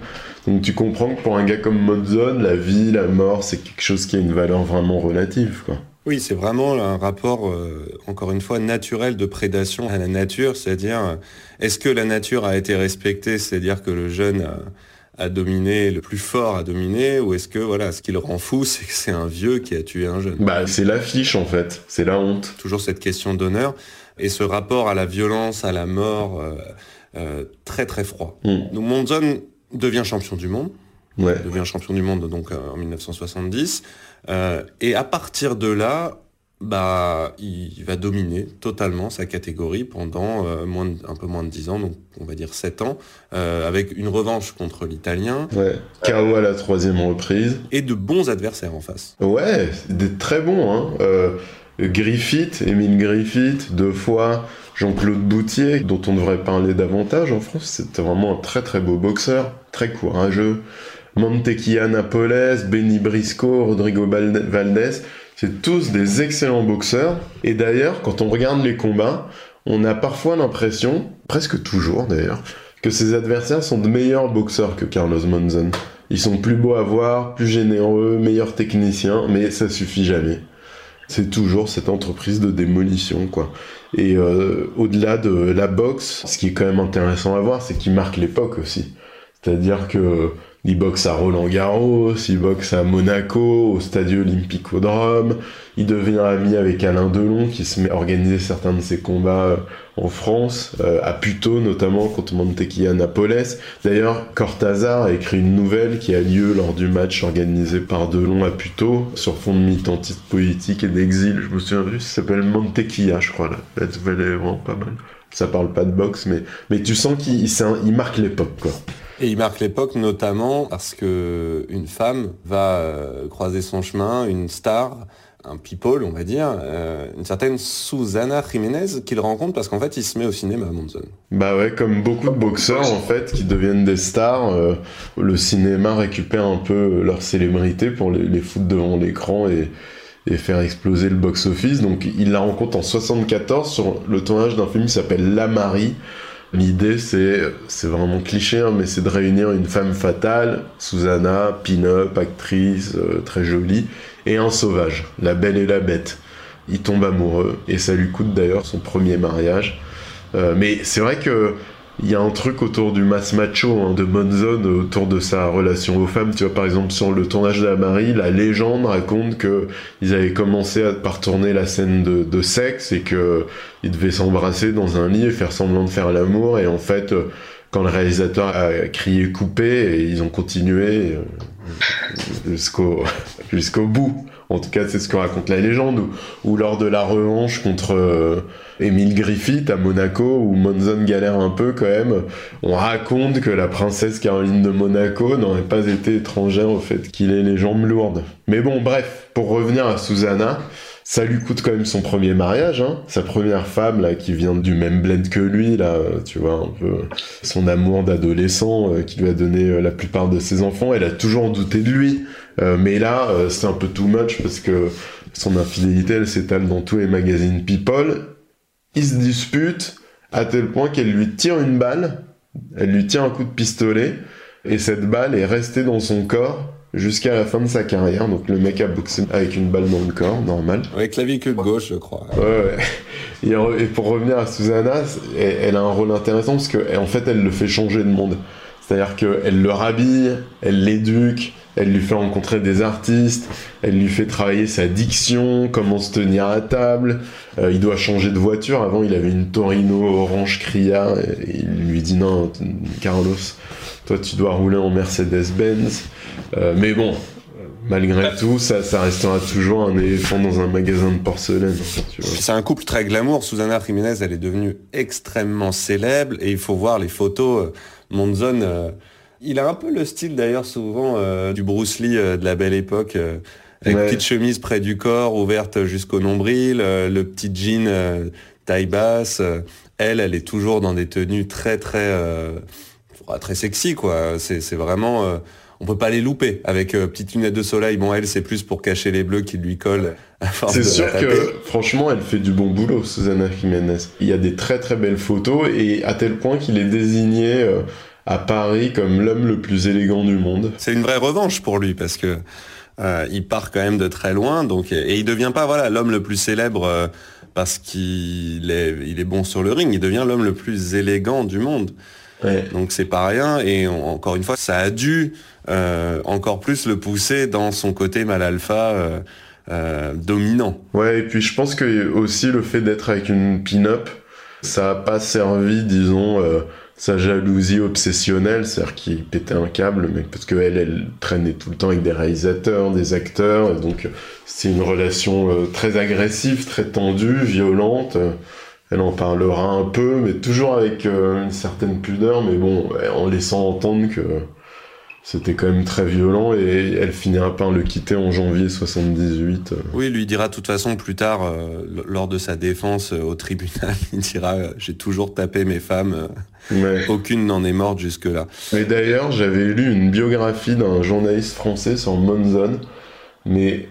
Speaker 4: Donc tu comprends que pour un gars comme Monzon, la vie, la mort, c'est quelque chose qui a une valeur vraiment relative, quoi.
Speaker 3: Oui, c'est vraiment un rapport, euh, encore une fois, naturel de prédation à la nature, c'est-à-dire, euh, est-ce que la nature a été respectée, c'est-à-dire que le jeune a, a dominé, le plus fort a dominé, ou est-ce que, voilà, ce qui le rend fou, c'est que c'est un vieux qui a tué un jeune?
Speaker 4: Bah, c'est l'affiche en fait, c'est la honte.
Speaker 3: Toujours cette question d'honneur, et ce rapport à la violence, à la mort, euh, euh, très très froid.
Speaker 4: Mm.
Speaker 3: Donc Monzon devient champion du monde,
Speaker 4: Ouais.
Speaker 3: devient champion du monde donc euh, en 1970. Euh, et à partir de là, bah, il va dominer totalement sa catégorie pendant euh, moins de- un peu moins de 10 ans, donc on va dire 7 ans, euh, avec une revanche contre l'Italien
Speaker 4: Ouais. KO à la troisième reprise.
Speaker 3: et de bons adversaires en face.
Speaker 4: Ouais, des très bons, hein. Euh, Griffith, Émile Griffith, deux fois. Jean-Claude Boutier, dont on devrait parler davantage en France, c'était vraiment un très très beau boxeur, très courageux. Mantequilla Napoles, Benny Briscoe, Rodrigo Valdez, c'est tous des excellents boxeurs. Et d'ailleurs, quand on regarde les combats, on a parfois l'impression, presque toujours d'ailleurs, que ses adversaires sont de meilleurs boxeurs que Carlos Monzon. Ils sont plus beaux à voir, plus généreux, meilleurs techniciens, mais ça suffit jamais. C'est toujours cette entreprise de démolition, quoi. Et euh, au-delà de la boxe, ce qui est quand même intéressant à voir, c'est qu'il marque l'époque aussi. C'est-à-dire que il boxe à Roland Garros, il boxe à Monaco, au Stadio Olimpico de Rome, il devient ami avec Alain Delon qui se met à organiser certains de ses combats euh, en France, euh, à Puto notamment contre Mantequilla Napoles. D'ailleurs, Cortazar a écrit une nouvelle qui a lieu lors du match organisé par Delon à Puto, sur fond de militantisme politique et d'exil. Je me souviens plus, ça s'appelle Mantequilla, je crois. Là. La nouvelle est vraiment pas mal. Ça parle pas de boxe, mais, mais tu sens qu'il marque l'époque, quoi.
Speaker 3: Et il marque l'époque notamment parce que une femme va euh, croiser son chemin, une star, un people, on va dire, euh, une certaine Susana Jiménez qu'il rencontre parce qu'en fait il se met au cinéma à Monzon.
Speaker 4: Bah ouais, comme beaucoup de boxeurs en fait qui deviennent des stars, euh, le cinéma récupère un peu leur célébrité pour les, foutre devant l'écran et, et faire exploser le box-office. Donc il la rencontre en 74 sur le tournage d'un film qui s'appelle La Marie, L'idée, c'est, c'est vraiment cliché, hein, mais c'est de réunir une femme fatale, Susanna, pin-up, actrice, euh, très jolie, et un sauvage, la belle et la bête. Il tombe amoureux, et ça lui coûte d'ailleurs son premier mariage. Euh, mais c'est vrai que il y a un truc autour du mass macho hein, de Monzon autour de sa relation aux femmes. Tu vois, par exemple, sur le tournage de la Marie, la légende raconte que ils avaient commencé à, par tourner la scène de, sexe et que ils devaient s'embrasser dans un lit et faire semblant de faire l'amour. Et en fait, quand le réalisateur a crié coupé, ils ont continué euh, jusqu'au jusqu'au bout. En tout cas, c'est ce que raconte la légende. Ou, ou lors de la revanche contre euh, Émile Griffith à Monaco, où Monzon galère un peu quand même, on raconte que la princesse Caroline de Monaco n'aurait pas été étrangère au fait qu'il ait les jambes lourdes. Mais bon, bref, pour revenir à Susanna, ça lui coûte quand même son premier mariage, hein. sa première femme là qui vient du même blend que lui là, tu vois un peu son amour d'adolescent euh, qui lui a donné euh, la plupart de ses enfants. Elle a toujours douté de lui, Euh, mais là c'est un peu too much parce que son infidélité elle s'étale dans tous les magazines People. Ils se disputent à tel point qu'elle lui tire une balle, elle lui tire un coup de pistolet et cette balle est restée dans son corps jusqu'à la fin de sa carrière. Donc le mec a boxé avec une balle dans le corps, normal.
Speaker 3: Avec clavicule gauche, je crois.
Speaker 4: Ouais, ouais. Et, pour revenir à Susanna, elle, a un rôle intéressant parce que en fait, elle le fait changer de monde. C'est-à-dire qu'elle le rhabille, elle l'éduque, elle lui fait rencontrer des artistes, elle lui fait travailler sa diction, comment se tenir à table. Euh, il doit changer de voiture. Avant, il avait une Torino orange Cria. Et il lui dit non, Carlos, toi, tu dois rouler en Mercedes-Benz. Euh, mais bon, malgré tout, ça, ça restera toujours un éléphant dans un magasin de porcelaine.
Speaker 3: C'est un couple très glamour. Susanna Jiménez, elle est devenue extrêmement célèbre et il faut voir les photos. euh, Monzon, euh, il a un peu le style d'ailleurs souvent euh, du Bruce Lee euh, de la belle époque. euh, avec
Speaker 4: Ouais.
Speaker 3: petite chemise près du corps, ouverte jusqu'au nombril, le petit jean taille basse. elle, elle est toujours dans des tenues très très euh, très sexy quoi. C'est c'est vraiment on peut pas les louper avec euh, petite lunette de soleil. Bon, elle c'est plus pour cacher les bleus qui lui collent.
Speaker 4: C'est sûr que franchement, elle fait du bon boulot, Susanna Jiménez. Il y a des très très belles photos et à tel point qu'il est désigné euh, à Paris comme l'homme le plus élégant du monde.
Speaker 3: C'est une vraie revanche pour lui parce que euh, il part quand même de très loin, donc et il devient pas voilà l'homme le plus célèbre euh, parce qu'il est il est bon sur le ring, il devient l'homme le plus élégant du monde.
Speaker 4: Ouais.
Speaker 3: Donc c'est pas rien et on- encore une fois ça a dû euh, encore plus le pousser dans son côté mal alpha euh, euh, dominant.
Speaker 4: Ouais, et puis je pense que aussi le fait d'être avec une pin-up, ça a pas servi, disons, euh, sa jalousie obsessionnelle, c'est-à-dire qu'il pétait un câble, mais parce qu'elle, elle traînait tout le temps avec des réalisateurs, des acteurs, et donc c'est une relation euh, très agressive, très tendue, violente. Elle en parlera un peu, mais toujours avec euh, une certaine pudeur, mais bon, en laissant entendre que c'était quand même très violent, et elle finira par le quitter en janvier 78. euh.
Speaker 3: Oui, il lui dira de toute façon plus tard, euh, lors de sa défense euh, au tribunal, il dira euh, j'ai toujours tapé mes femmes,
Speaker 4: Ouais.
Speaker 3: aucune n'en est morte jusque-là.
Speaker 4: Et d'ailleurs, j'avais lu une biographie d'un journaliste français sur Monzon, mais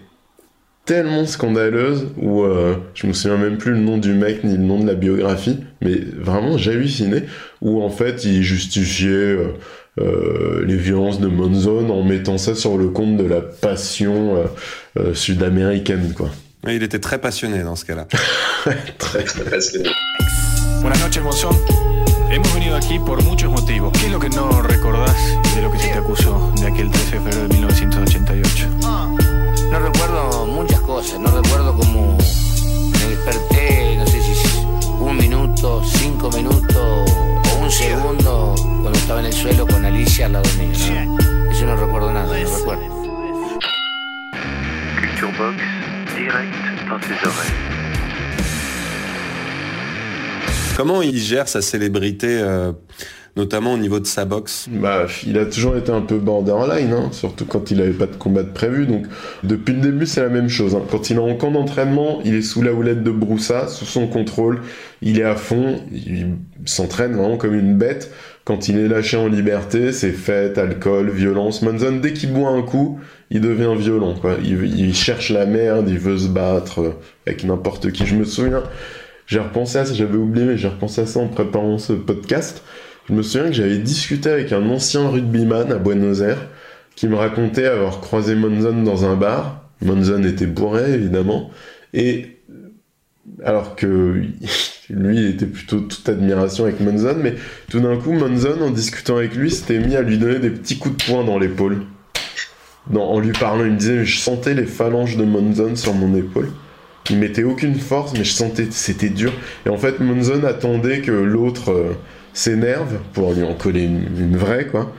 Speaker 4: tellement scandaleuse, où euh, je me souviens même plus le nom du mec ni le nom de la biographie, mais vraiment halluciné, où en fait il justifiait euh, euh, les violences de Monzon en mettant ça sur le compte de la passion euh, euh, sud-américaine, quoi.
Speaker 3: Et il était très passionné dans ce cas-là.
Speaker 4: Très, très passionné.
Speaker 8: Buenas noches, Monzón. Hemos venido aquí por muchos motivos. ¿Qué es lo que no recordás de lo que se te acusó de aquel 13 de febrero de 1988?
Speaker 9: No recuerdo muchas cosas, no recuerdo cómo me desperté, no sé si un minuto, cinco minutos un segundo cuando estaba en el suelo con Alicia al lado mío. ¿no? Eso no recuerdo nada, no recuerdo.
Speaker 2: Culture Box, direct dans tes oreilles.
Speaker 3: Comment il gère sa célébrité, euh, notamment au niveau de sa boxe
Speaker 4: Bah, il a toujours été un peu borderline, hein, surtout quand il avait pas de combat de prévu. Donc, depuis le début, c'est la même chose. hein. Quand il est en camp d'entraînement, il est sous la houlette de Broussa, sous son contrôle. Il est à fond, il s'entraîne vraiment comme une bête. Quand il est lâché en liberté, c'est fête, alcool, violence. Monzon, dès qu'il boit un coup, il devient violent. Il, il cherche la merde, il veut se battre euh, avec n'importe qui. Je me souviens, j'ai repensé à ça, j'avais oublié, mais j'ai repensé à ça en préparant ce podcast. Je me souviens que j'avais discuté avec un ancien rugbyman à Buenos Aires qui me racontait avoir croisé Monzon dans un bar. Monzon était bourré, évidemment. Et alors que lui, il était plutôt toute admiration avec Monzon, mais tout d'un coup, Monzon, en discutant avec lui, s'était mis à lui donner des petits coups de poing dans l'épaule. en lui parlant, il me disait, je sentais les phalanges de Monzon sur mon épaule. Il mettait aucune force, mais je sentais c'était dur. Et en fait, Monzon attendait que l'autre euh, s'énerve pour lui en coller une, vraie, quoi.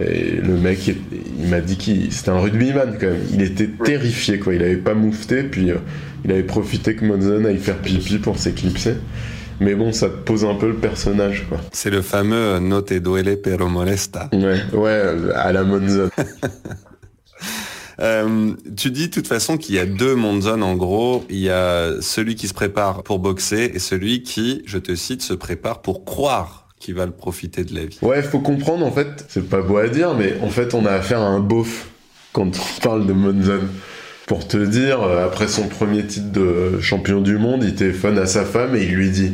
Speaker 4: Et le mec, il, m'a dit qu'il c'était un rugbyman quand même. Il était terrifié, quoi. Il avait pas moufté, puis euh, il avait profité que Monzon aille faire pipi pour s'éclipser. Mais bon, ça te pose un peu le personnage, quoi.
Speaker 3: C'est le fameux euh, No te duele pero molesta.
Speaker 4: Ouais, ouais, à la Monzon.
Speaker 3: Euh, tu dis de toute façon qu'il y a deux Monzon en gros. Il y a celui qui se prépare pour boxer et celui qui, je te cite, se prépare pour croire qu'il va le profiter de la vie.
Speaker 4: Ouais, faut comprendre en fait, c'est pas beau à dire, mais en fait on a affaire à un beauf quand on parle de Monzon. Pour te dire, euh, après son premier titre de champion du monde, il téléphone à sa femme et il lui dit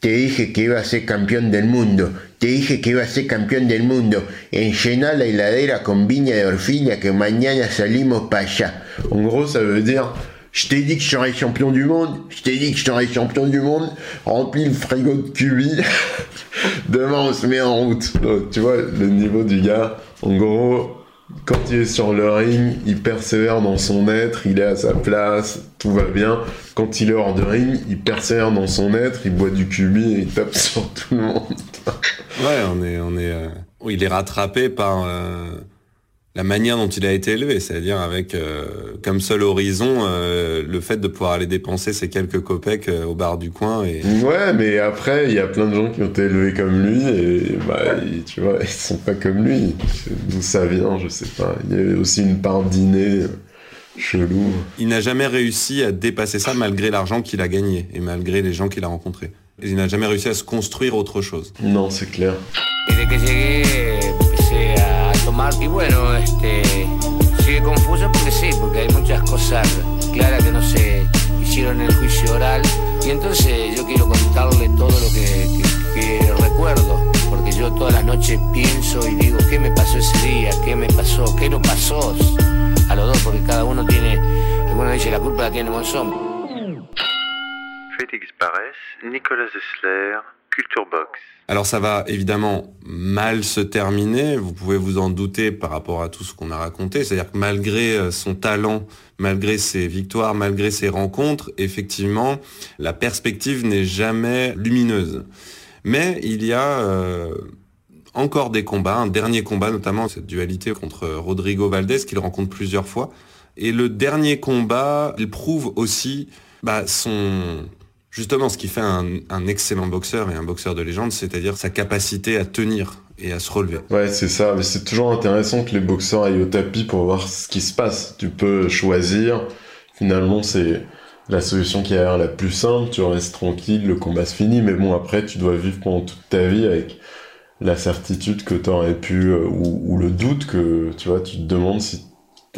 Speaker 10: Te dije que iba a ser campeón del mundo. Te dije que iba a ser campeón del mundo. Enchená la heladera con viña de orfilla que mañana salimos para allá.
Speaker 4: En gros, ça veut dire Je t'ai dit que je serais champion du monde. Je t'ai dit que je serais champion du monde. Remplis le frigo de cubi. Demain, on se met en route. tu vois, le niveau du gars. En gros, quand il est sur le ring, il persévère dans son être, il est à sa place, tout va bien. Quand il est hors de ring, il persévère dans son être, il boit du cubi et il tape sur tout le monde.
Speaker 3: ouais, on est, on est, euh, il est rattrapé par euh, la manière dont il a été élevé, c'est-à-dire avec euh, comme seul horizon euh, le fait de pouvoir aller dépenser ses quelques copecs euh, au bar du coin. Et...
Speaker 4: Ouais, mais après, il y a plein de gens qui ont été élevés comme lui et bah, tu vois, ils sont pas comme lui. D'où ça vient, je sais pas. Il y avait aussi une part d'inné chelou.
Speaker 3: Il n'a jamais réussi à dépasser ça malgré l'argent qu'il a gagné et malgré les gens qu'il a rencontrés. Il n'a jamais réussi à se construire autre chose.
Speaker 4: Non, c'est clair.
Speaker 9: Y bueno, este, sigue confuso porque sí, porque hay muchas cosas claras que no se hicieron en el juicio oral. Y entonces yo quiero contarle todo lo que, recuerdo, porque yo todas las noches pienso y digo, ¿qué me pasó ese día? ¿Qué me pasó? ¿Qué no pasó? A los dos, porque cada uno tiene, alguno dice, la culpa la tiene Monzón.
Speaker 2: Félix Barès, Nicolas Zessler, Culture Box.
Speaker 3: Alors ça va évidemment mal se terminer, vous pouvez vous en douter par rapport à tout ce qu'on a raconté, c'est-à-dire que malgré euh, son talent, malgré ses victoires, malgré ses rencontres, effectivement, la perspective n'est jamais lumineuse. Mais il y a euh, encore des combats, un dernier combat notamment, cette dualité contre Rodrigo Valdez qu'il rencontre plusieurs fois. Et le dernier combat, il prouve aussi bah, son, justement ce qui fait un, excellent boxeur et un boxeur de légende, c'est-à-dire sa capacité à tenir et à se relever.
Speaker 4: Ouais, c'est ça. Mais c'est toujours intéressant que les boxeurs aillent au tapis pour voir ce qui se passe. Tu peux choisir. Finalement, c'est la solution qui a l'air la plus simple. Tu restes tranquille, le combat se finit. Mais bon, après, tu dois vivre pendant toute ta vie avec la certitude que tu aurais pu, euh, ou, le doute que, tu vois, tu te demandes si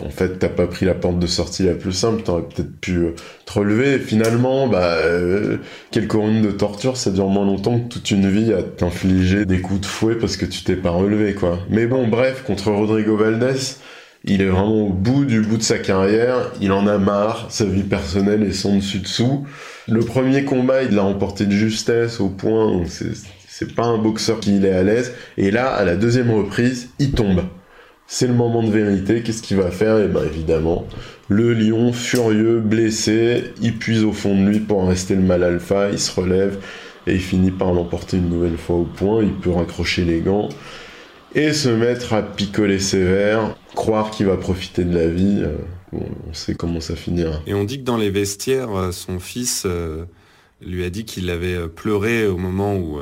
Speaker 4: en fait, t'as pas pris la porte de sortie la plus simple, t'aurais peut-être pu euh, te relever. Finalement, bah, euh, quelques rondes de torture, ça dure moins longtemps que toute une vie à t'infliger des coups de fouet parce que tu t'es pas relevé, quoi. Mais bon, bref, contre Rodrigo Valdez, il est vraiment au bout du bout de sa carrière, il en a marre, sa vie personnelle est son dessus-dessous. Le premier combat, il l'a remporté de justesse au point, c'est pas un boxeur qui est à l'aise. Et là, à la deuxième reprise, il tombe. C'est le moment de vérité. Qu'est-ce qu'il va faire? Et eh bien évidemment, le lion furieux, blessé, il puise au fond de lui pour rester le mal alpha, il se relève et il finit par l'emporter une nouvelle fois au point. Il peut raccrocher les gants et se mettre à picoler sévère, croire qu'il va profiter de la vie. Euh, on sait comment ça finira.
Speaker 3: Et on dit que dans les vestiaires, euh, son fils euh, lui a dit qu'il avait pleuré au moment où,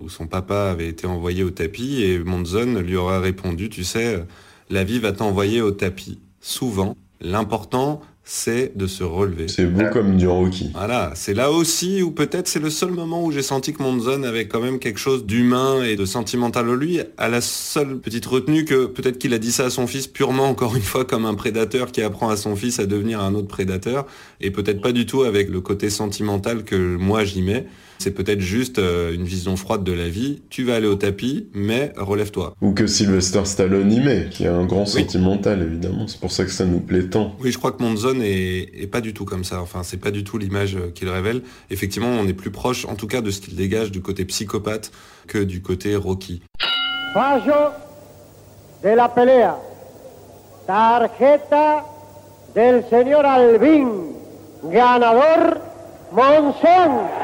Speaker 3: où, son papa avait été envoyé au tapis et Monzon lui aura répondu, tu sais, la vie va t'envoyer au tapis, souvent. L'important, c'est de se relever.
Speaker 4: C'est beau comme du Rocky.
Speaker 3: Voilà, c'est là aussi où peut-être c'est le seul moment où j'ai senti que Monzon avait quand même quelque chose d'humain et de sentimental en lui, à la seule petite retenue que peut-être qu'il a dit ça à son fils purement encore une fois comme un prédateur qui apprend à son fils à devenir un autre prédateur et peut-être pas du tout avec le côté sentimental que moi j'y mets. C'est peut-être juste euh, une vision froide de la vie. Tu vas aller au tapis, mais relève-toi.
Speaker 4: Ou que Sylvester Stallone y met, qui est un grand sentimental évidemment. C'est pour ça que ça nous plaît tant.
Speaker 3: Oui, je crois que Monzon est, est pas du tout comme ça. Enfin, c'est pas du tout l'image euh, qu'il révèle. Effectivement, on est plus proche, en tout cas, de ce qu'il dégage du côté psychopathe que du côté Rocky.
Speaker 7: Fallo de la pelea. Tarjeta del señor Albín. Ganador Monzón.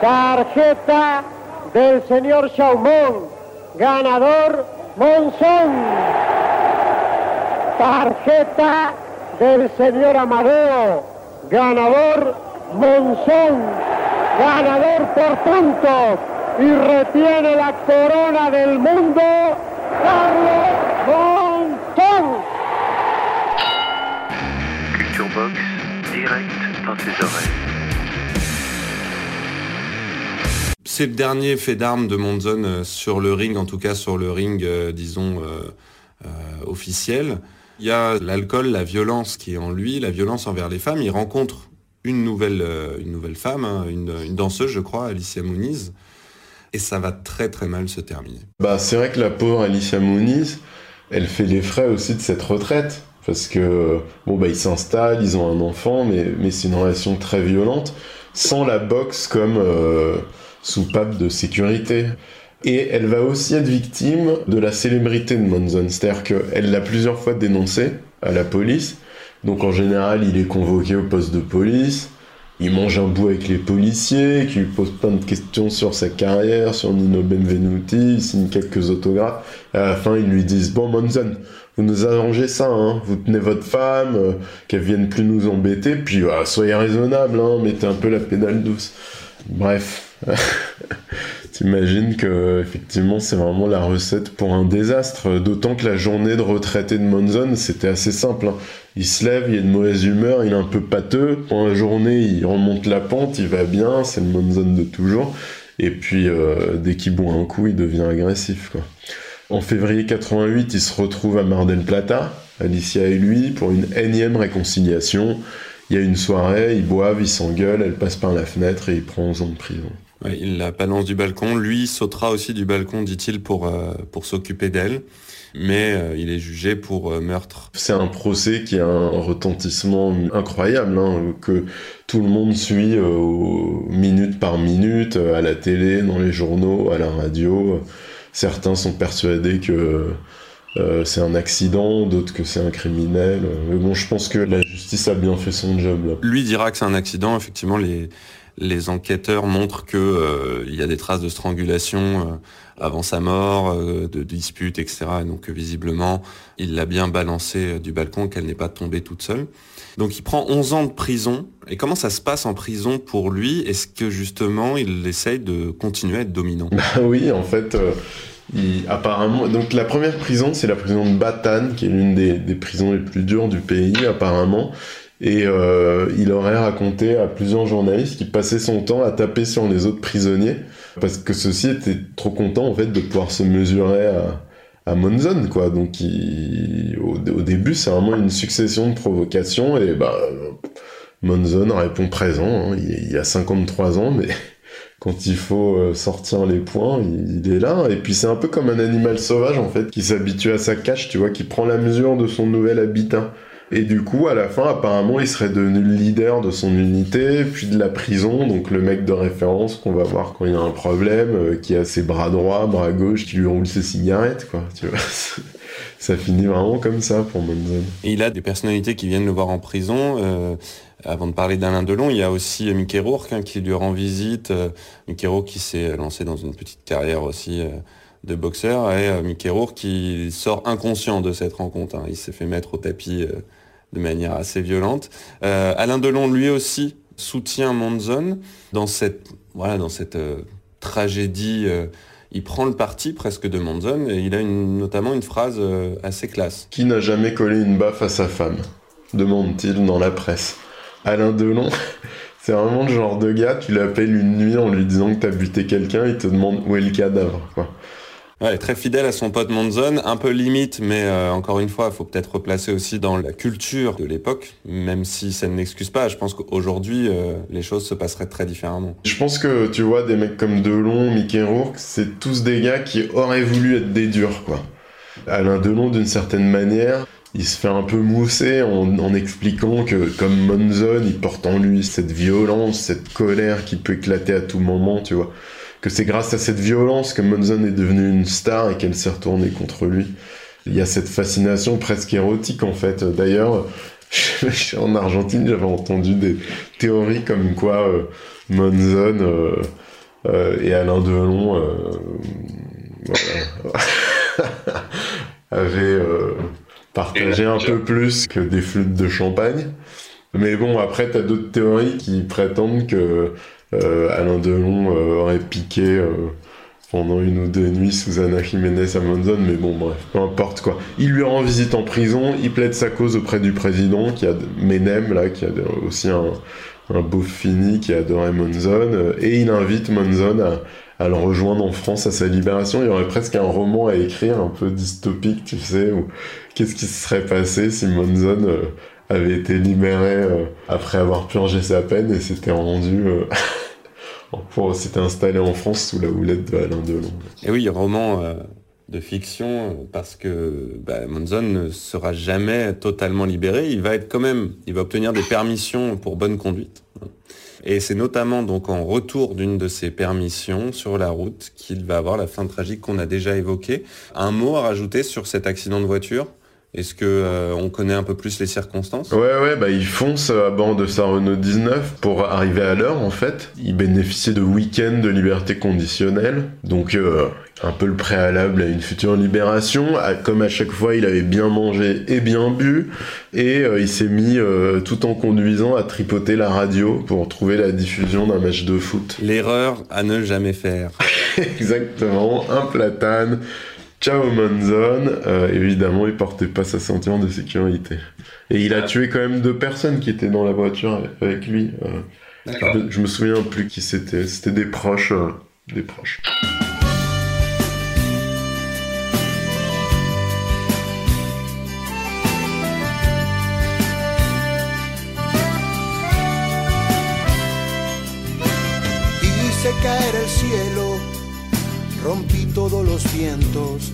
Speaker 7: Tarjeta del señor Chaumón. Ganador Monzón. Tarjeta del señor Amadeo. Ganador Monzón. Ganador por puntos. Y retiene la corona del mundo. Carlos Monzón.
Speaker 2: Culture direct.
Speaker 3: C'est le dernier fait d'armes de Monzon euh, sur le ring, en tout cas sur le ring, euh, disons, euh, officiel. Il y a l'alcool, la violence qui est en lui, la violence envers les femmes. Il rencontre une nouvelle, une nouvelle femme, hein, une, danseuse, je crois, Alicia Muniz. Et ça va très très mal se terminer.
Speaker 4: Bah, c'est vrai que la pauvre Alicia Muniz, elle fait les frais aussi de cette retraite. Parce que, bon, bah, ils s'installent, ils ont un enfant, mais, c'est une relation très violente, sans la boxe comme soupape de sécurité. Et elle va aussi être victime de la célébrité de Monzon. C'est-à-dire qu'elle l'a plusieurs fois dénoncé à la police. Donc en général, il est convoqué au poste de police. Il mange un bout avec les policiers, qui lui posent plein de questions sur sa carrière, sur Nino Benvenuti, il signe quelques autographes. À la fin, ils lui disent Bon, Monzon, vous nous arrangez ça, hein. vous tenez votre femme, euh, qu'elle vienne plus nous embêter, puis ah, soyez raisonnable, hein, mettez un peu la pédale douce. Bref. T'imagines que effectivement c'est vraiment la recette pour un désastre. D'autant que la journée de retraité de Monzon c'était assez simple. hein. Il se lève, il est de mauvaise humeur, il est un peu pâteux. Pendant la journée il remonte la pente, il va bien, c'est le Monzon de toujours. Et puis euh, dès qu'il boit un coup, il devient agressif. En février 88, il se retrouve à Mar del Plata, Alicia et lui, pour une énième réconciliation. Il y a une soirée, ils boivent, ils s'engueulent, elle passe par la fenêtre et il prend 11 ans de prison.
Speaker 3: Ouais, il la balance du balcon. Lui sautera aussi du balcon, dit-il, pour, euh, pour s'occuper d'elle. Mais euh, il est jugé pour euh, meurtre.
Speaker 4: C'est un procès qui a un retentissement incroyable, hein, que tout le monde suit minute par minute, à la télé, dans les journaux, à la radio. Certains sont persuadés que c'est un accident, d'autres que c'est un criminel. Mais bon, je pense que la justice a bien fait son job. Là.
Speaker 3: Lui dira que c'est un accident. Effectivement, les, les enquêteurs montrent que euh, il y a des traces de strangulation euh, avant sa mort, euh, de disputes, etc. Et donc visiblement, il l'a bien balancé euh, du balcon, qu'elle n'est pas tombée toute seule. Donc il prend 11 ans de prison. Et comment ça se passe en prison pour lui? Est-ce que justement il essaye de continuer à être dominant?
Speaker 4: Bah oui, en fait, euh, il- apparemment. Donc la première prison, c'est la prison de Batan, qui est l'une des, des prisons les plus dures du pays, apparemment. Et euh, il aurait raconté à plusieurs journalistes qu'il passait son temps à taper sur les autres prisonniers, parce que ceux-ci étaient trop contents en fait de pouvoir se mesurer à, à Monzon, quoi. Donc au, début, c'est vraiment une succession de provocations, et bah. Monzon répond présent, hein. il, a 53 ans, mais quand il faut euh, sortir les points, il, il est là. Et puis c'est un peu comme un animal sauvage en fait, qui s'habitue à sa cache, tu vois, qui prend la mesure de son nouvel habitat. Et du coup, à la fin, apparemment, il serait devenu le leader de son unité, puis de la prison, donc le mec de référence qu'on va voir quand il y a un problème, euh, qui a ses bras droits, bras gauche, qui lui roule ses cigarettes, quoi. Tu vois, ça finit vraiment comme ça pour Monzon.
Speaker 3: Et il a des personnalités qui viennent le voir en prison. euh, avant de parler d'Alain Delon, il y a aussi Mickey Rourke hein, qui lui rend visite. Euh, Mickey Rourke qui s'est lancé dans une petite carrière aussi euh, de boxeur. Et euh, Mickey qui sort inconscient de cette rencontre. hein. Il s'est fait mettre au tapis euh, de manière assez violente. Euh, Alain Delon, lui aussi, soutient Monzon dans cette, voilà, dans cette euh, tragédie il prend le parti presque de Monzon et il a notamment une phrase assez classe.
Speaker 4: Qui n'a jamais collé une baffe à sa femme demande-t-il dans la presse. Alain Delon, c'est vraiment le genre de gars, tu l'appelles une nuit en lui disant que t'as buté quelqu'un, il te demande où est le cadavre.
Speaker 3: Ouais, très fidèle à son pote Monzon, un peu limite, mais euh, encore une fois, il faut peut-être replacer aussi dans la culture de l'époque, même si ça ne n'excuse pas. Je pense qu'aujourd'hui, euh, les choses se passeraient très différemment.
Speaker 4: Je pense que, tu vois, des mecs comme Delon, Mickey Rourke, c'est tous des gars qui auraient voulu être des durs, quoi. Alain Delon, d'une certaine manière, il se fait un peu mousser en, expliquant que comme Monzon, il porte en lui cette violence, cette colère qui peut éclater à tout moment, tu vois. Que c'est grâce à cette violence que Monzon est devenu une star et qu'elle s'est retournée contre lui. Il y a cette fascination presque érotique en fait. D'ailleurs, en Argentine, j'avais entendu des théories comme quoi euh, Monzon euh, euh, et Alain Delon avaient partager un peu plus que des flûtes de champagne. Mais bon, après, t'as d'autres théories qui prétendent que euh, Alain Delon euh, aurait piqué euh, pendant une ou deux nuits Susanna Jiménez à Monzon, mais bon, bref, peu importe quoi. Il lui rend visite en prison, il plaide sa cause auprès du président, qui a Menem, là, qui a aussi un, beau fini, qui adorait Monzon, et il invite Monzon à, le rejoindre en France à sa libération. Il y aurait presque un roman à écrire, un peu dystopique, tu sais, où qu'est-ce qui se serait passé si Monzon euh, avait été libéré euh, après avoir purgé sa peine et s'était rendu... Euh, pour s'était installé en France sous la houlette de Alain Delon.
Speaker 3: Et oui, roman de fiction parce que bah, Monzon ne sera jamais totalement libéré. Il va être quand même, il va obtenir des permissions pour bonne conduite. Et c'est notamment donc en retour d'une de ses permissions sur la route qu'il va avoir la fin tragique qu'on a déjà évoquée. Un mot à rajouter sur cet accident de voiture? Est-ce que euh, on connaît un peu plus les circonstances?
Speaker 4: Ouais, ouais, bah il fonce à bord de sa Renault 19 pour arriver à l'heure en fait. Il bénéficiait de week-ends de liberté conditionnelle, donc euh, un peu le préalable à une future libération. Comme à chaque fois, il avait bien mangé et bien bu, et euh, il s'est mis tout en conduisant à tripoter la radio pour trouver la diffusion d'un match de foot.
Speaker 3: L'erreur à ne jamais faire.
Speaker 4: Exactement, un platane Ciao Monzon, euh, évidemment, il portait pas sa ceinture de sécurité. Et il a tué quand même deux personnes qui étaient dans la voiture avec lui. Euh. je, me souviens plus qui c'était. C'était des proches. Euh, des proches.
Speaker 11: Todos los vientos,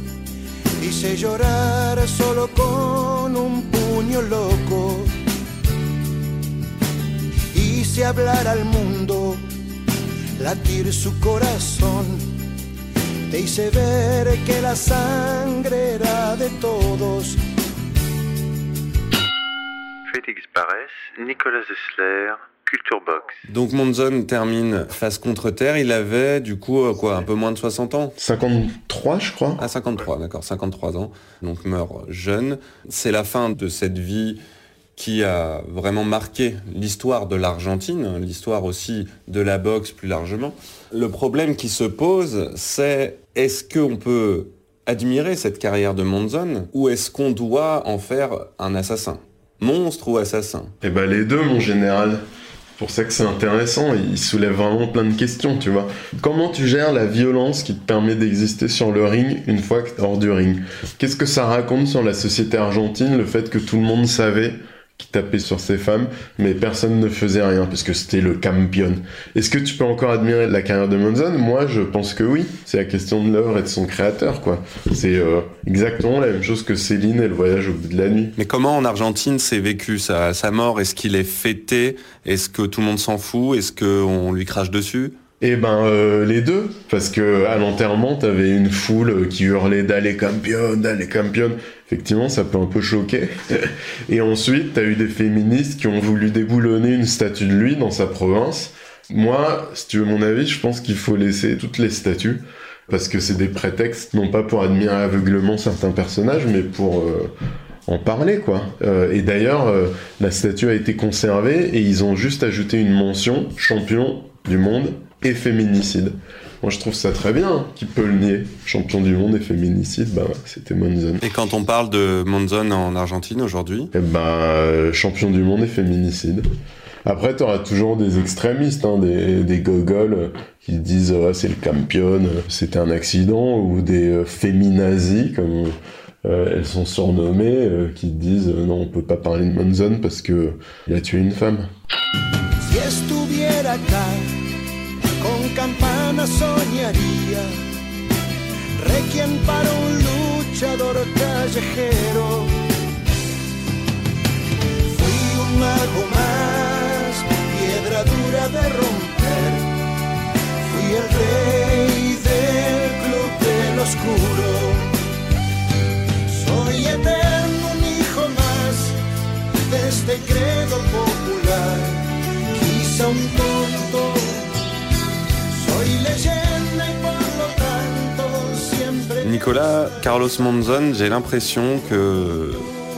Speaker 11: hice llorar solo con un puño loco, hice hablar al mundo, latir su corazón, te hice ver que la sangre era de todos.
Speaker 2: Félix Barès, Nicolas
Speaker 3: Donc Monzon termine face contre terre. Il avait du coup euh, quoi, un peu moins de 60 ans?
Speaker 4: 53 je crois.
Speaker 3: Ah 53, d'accord, 53 ans. Donc meurt jeune. C'est la fin de cette vie qui a vraiment marqué l'histoire de l'Argentine, l'histoire aussi de la boxe plus largement. Le problème qui se pose, c'est est-ce qu'on peut admirer cette carrière de Monzon ou est-ce qu'on doit en faire un assassin? Monstre ou assassin?
Speaker 4: Eh ben les deux mon général pour ça que c'est intéressant, il soulève vraiment plein de questions, tu vois. Comment tu gères la violence qui te permet d'exister sur le ring une fois que es hors du ring? Qu'est-ce que ça raconte sur la société argentine, le fait que tout le monde savait qui tapait sur ses femmes, mais personne ne faisait rien parce que c'était le campion. Est-ce que tu peux encore admirer la carrière de Monzon? Moi, je pense que oui. C'est la question de l'œuvre et de son créateur, quoi. C'est euh, exactement la même chose que Céline et le voyage au bout de la nuit.
Speaker 3: Mais comment en Argentine s'est vécu sa, sa mort? Est-ce qu'il est fêté? Est-ce que tout le monde s'en fout? Est-ce qu'on lui crache dessus?
Speaker 4: Eh ben euh, les deux, parce que à l'enterrement t'avais une foule qui hurlait d'aller campion, d'aller campion. Effectivement, ça peut un peu choquer. Et ensuite, t'as eu des féministes qui ont voulu déboulonner une statue de lui dans sa province. Moi, si tu veux mon avis, je pense qu'il faut laisser toutes les statues parce que c'est des prétextes non pas pour admirer aveuglement certains personnages, mais pour euh, en parler quoi. Euh, et d'ailleurs, la statue a été conservée et ils ont juste ajouté une mention champion du monde et féminicide. Moi, je trouve ça très bien. Qui peut le nier Champion du monde et féminicide, bah, c'était Monzon.
Speaker 3: Et quand on parle de Monzon en Argentine aujourd'hui
Speaker 4: Eh ben, euh, champion du monde et féminicide. Après, t'auras toujours des extrémistes, hein, des, des gogoles qui disent c'est le campion, c'était un accident, ou des euh, féminazis, comme euh, elles sont surnommées, euh, qui disent non, on peut pas parler de Monzon parce que il a tué une femme.
Speaker 11: Si campana soñaría. Requiem para un luchador callejero. Fui un mago más, piedra dura de romper. Fui el rey del club del oscuro. Soy eterno, un hijo más de este credo popular. Quizá un tonto,
Speaker 3: Nicolas, Carlos Monzon, j'ai l'impression que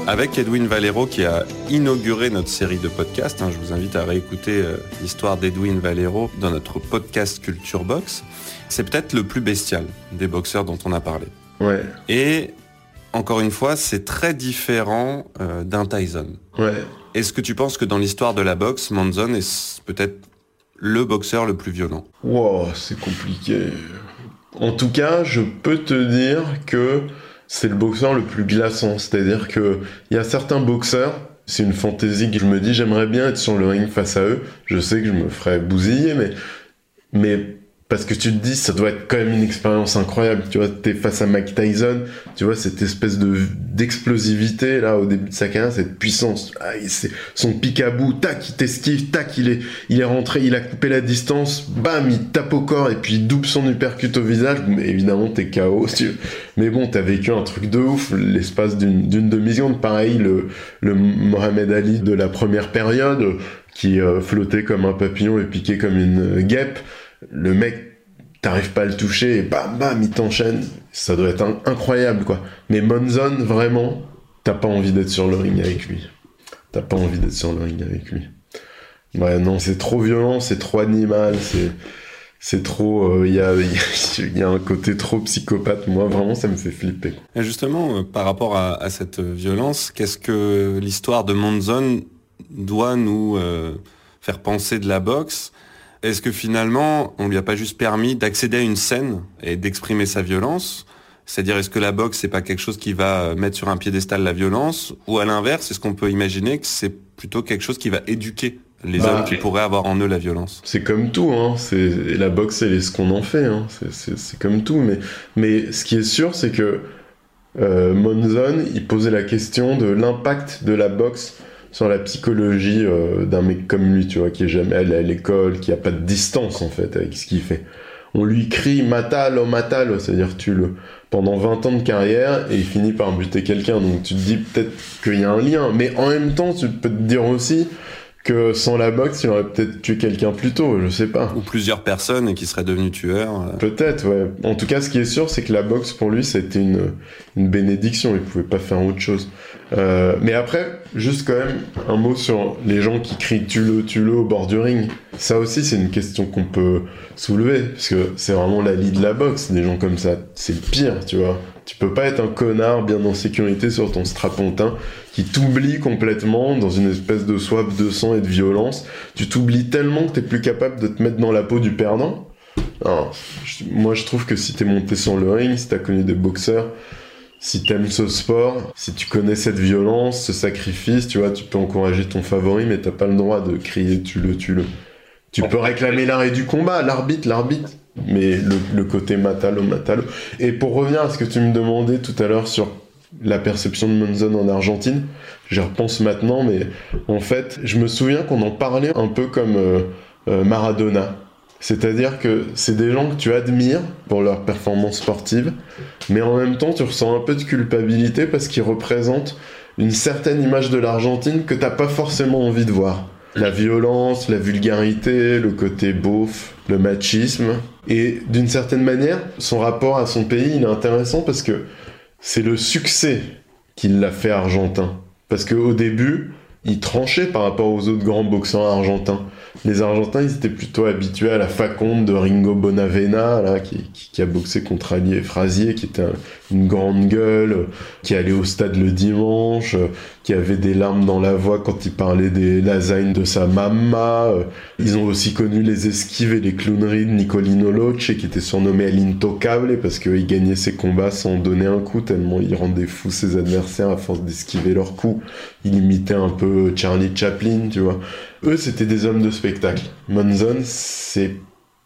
Speaker 3: avec Edwin Valero qui a inauguré notre série de podcasts, hein, je vous invite à réécouter euh, l'histoire d'Edwin Valero dans notre podcast Culture Box, c'est peut-être le plus bestial des boxeurs dont on a parlé.
Speaker 4: Ouais.
Speaker 3: Et encore une fois, c'est très différent euh, d'un Tyson.
Speaker 4: Ouais.
Speaker 3: Est-ce que tu penses que dans l'histoire de la boxe, Monzon est peut-être le boxeur le plus violent
Speaker 4: Wow, c'est compliqué. En tout cas, je peux te dire que c'est le boxeur le plus glaçant. C'est-à-dire que il y a certains boxeurs, c'est une fantaisie que je me dis, j'aimerais bien être sur le ring face à eux. Je sais que je me ferais bousiller, mais, mais parce que tu te dis, ça doit être quand même une expérience incroyable. Tu vois, t'es face à Mike Tyson, tu vois, cette espèce de, d'explosivité, là, au début de sa carrière, cette puissance. Ah, son pic à bout, tac, il t'esquive, tac, il est, il est rentré, il a coupé la distance, bam, il tape au corps et puis il double son uppercut au visage. Mais évidemment, t'es KO, si. Mais bon, t'as vécu un truc de ouf, l'espace d'une, d'une demi-seconde. Pareil, le, Mohamed Ali de la première période, qui euh, flottait comme un papillon et piquait comme une guêpe. Le mec, t'arrives pas à le toucher et bam bam, il t'enchaîne. Ça doit être incroyable, quoi. Mais Monzon, vraiment, t'as pas envie d'être sur le ring avec lui. T'as pas envie d'être sur le ring avec lui. Ouais, non, c'est trop violent, c'est trop animal, c'est. Trop. Il y, a, un côté trop psychopathe. Moi, vraiment, ça me fait flipper.
Speaker 3: Et justement, euh, par rapport à, cette euh, violence, qu'est-ce que l'histoire de Monzon doit nous euh, faire penser de la boxe? Est-ce que finalement, on lui a pas juste permis d'accéder à une scène et d'exprimer sa violence? C'est-à-dire, est-ce que la boxe, c'est pas quelque chose qui va euh, mettre sur un piédestal la violence? Ou à l'inverse, est-ce qu'on peut imaginer que c'est plutôt quelque chose qui va éduquer les
Speaker 4: Bah,
Speaker 3: hommes qui pourraient avoir en eux la violence?
Speaker 4: C'est comme tout, hein. C'est la boxe, c'est ce qu'on en fait. Hein. C'est- comme tout, mais mais ce qui est sûr, c'est que euh, Monzon, il posait la question de l'impact de la boxe sur la psychologie euh, d'un mec comme lui, tu vois, qui est jamais allé à l'école, qui a pas de distance en fait avec ce qu'il fait. On lui crie matalo, matalo, c'est-à-dire tue-le pendant 20 ans de carrière et il finit par buter quelqu'un. Donc tu te dis peut-être qu'il y a un lien, mais en même temps, tu peux te dire aussi que sans la boxe, il aurait peut-être tué quelqu'un plus tôt, je sais pas.
Speaker 3: Ou plusieurs personnes et qui seraient devenues tueurs euh.
Speaker 4: Peut-être, ouais. En tout cas, ce qui est sûr, c'est que la boxe, pour lui, c'était une, une bénédiction. Il pouvait pas faire autre chose. Euh, mais après, juste quand même, un mot sur les gens qui crient tue-le, tue-le au bord du ring. Ça aussi, c'est une question qu'on peut soulever. Parce que c'est vraiment la lie de la boxe. Des gens comme ça, c'est le pire, tu vois. Tu peux pas être un connard bien en sécurité sur ton strapontin qui t'oublie complètement dans une espèce de soif de sang et de violence. Tu t'oublies tellement que t'es plus capable de te mettre dans la peau du perdant. Moi je trouve que si t'es monté sur le ring, si t'as connu des boxeurs, si t'aimes ce sport, si tu connais cette violence, ce sacrifice, tu vois, tu peux encourager ton favori, mais t'as pas le droit de crier tue-le, tue-le. Tu peux réclamer l'arrêt du combat, l'arbitre, l'arbitre, mais le, côté matalo, matalo. Et pour revenir à ce que tu me demandais tout à l'heure sur la perception de Monzon en Argentine, j'y repense maintenant, mais en fait, je me souviens qu'on en parlait un peu comme euh, euh, Maradona. C'est-à-dire que c'est des gens que tu admires pour leur performance sportive, mais en même temps tu ressens un peu de culpabilité parce qu'ils représentent une certaine image de l'Argentine que t'as pas forcément envie de voir. La violence, la vulgarité, le côté beauf, le machisme. Et d'une certaine manière, son rapport à son pays, il est intéressant parce que c'est le succès qui l'a fait argentin. Parce qu'au début, il tranchait par rapport aux autres grands boxeurs argentins. les Argentins, ils étaient plutôt habitués à la faconde de Ringo Bonavena, qui, a boxé contre Ali Frasier, qui était un- une grande gueule, qui allait au stade le dimanche, qui avait des larmes dans la voix quand il parlait des lasagnes de sa mamma. euh. Ils ont aussi connu les esquives et les clowneries de Nicolino Loce, qui était surnommé l'intocable parce qu'il gagnait ses combats sans donner un coup, tellement il rendait fou ses adversaires à force d'esquiver leurs coups. Il imitait un peu Charlie Chaplin, tu vois. Eux, c'était des hommes de spectacle. Monzon, c'est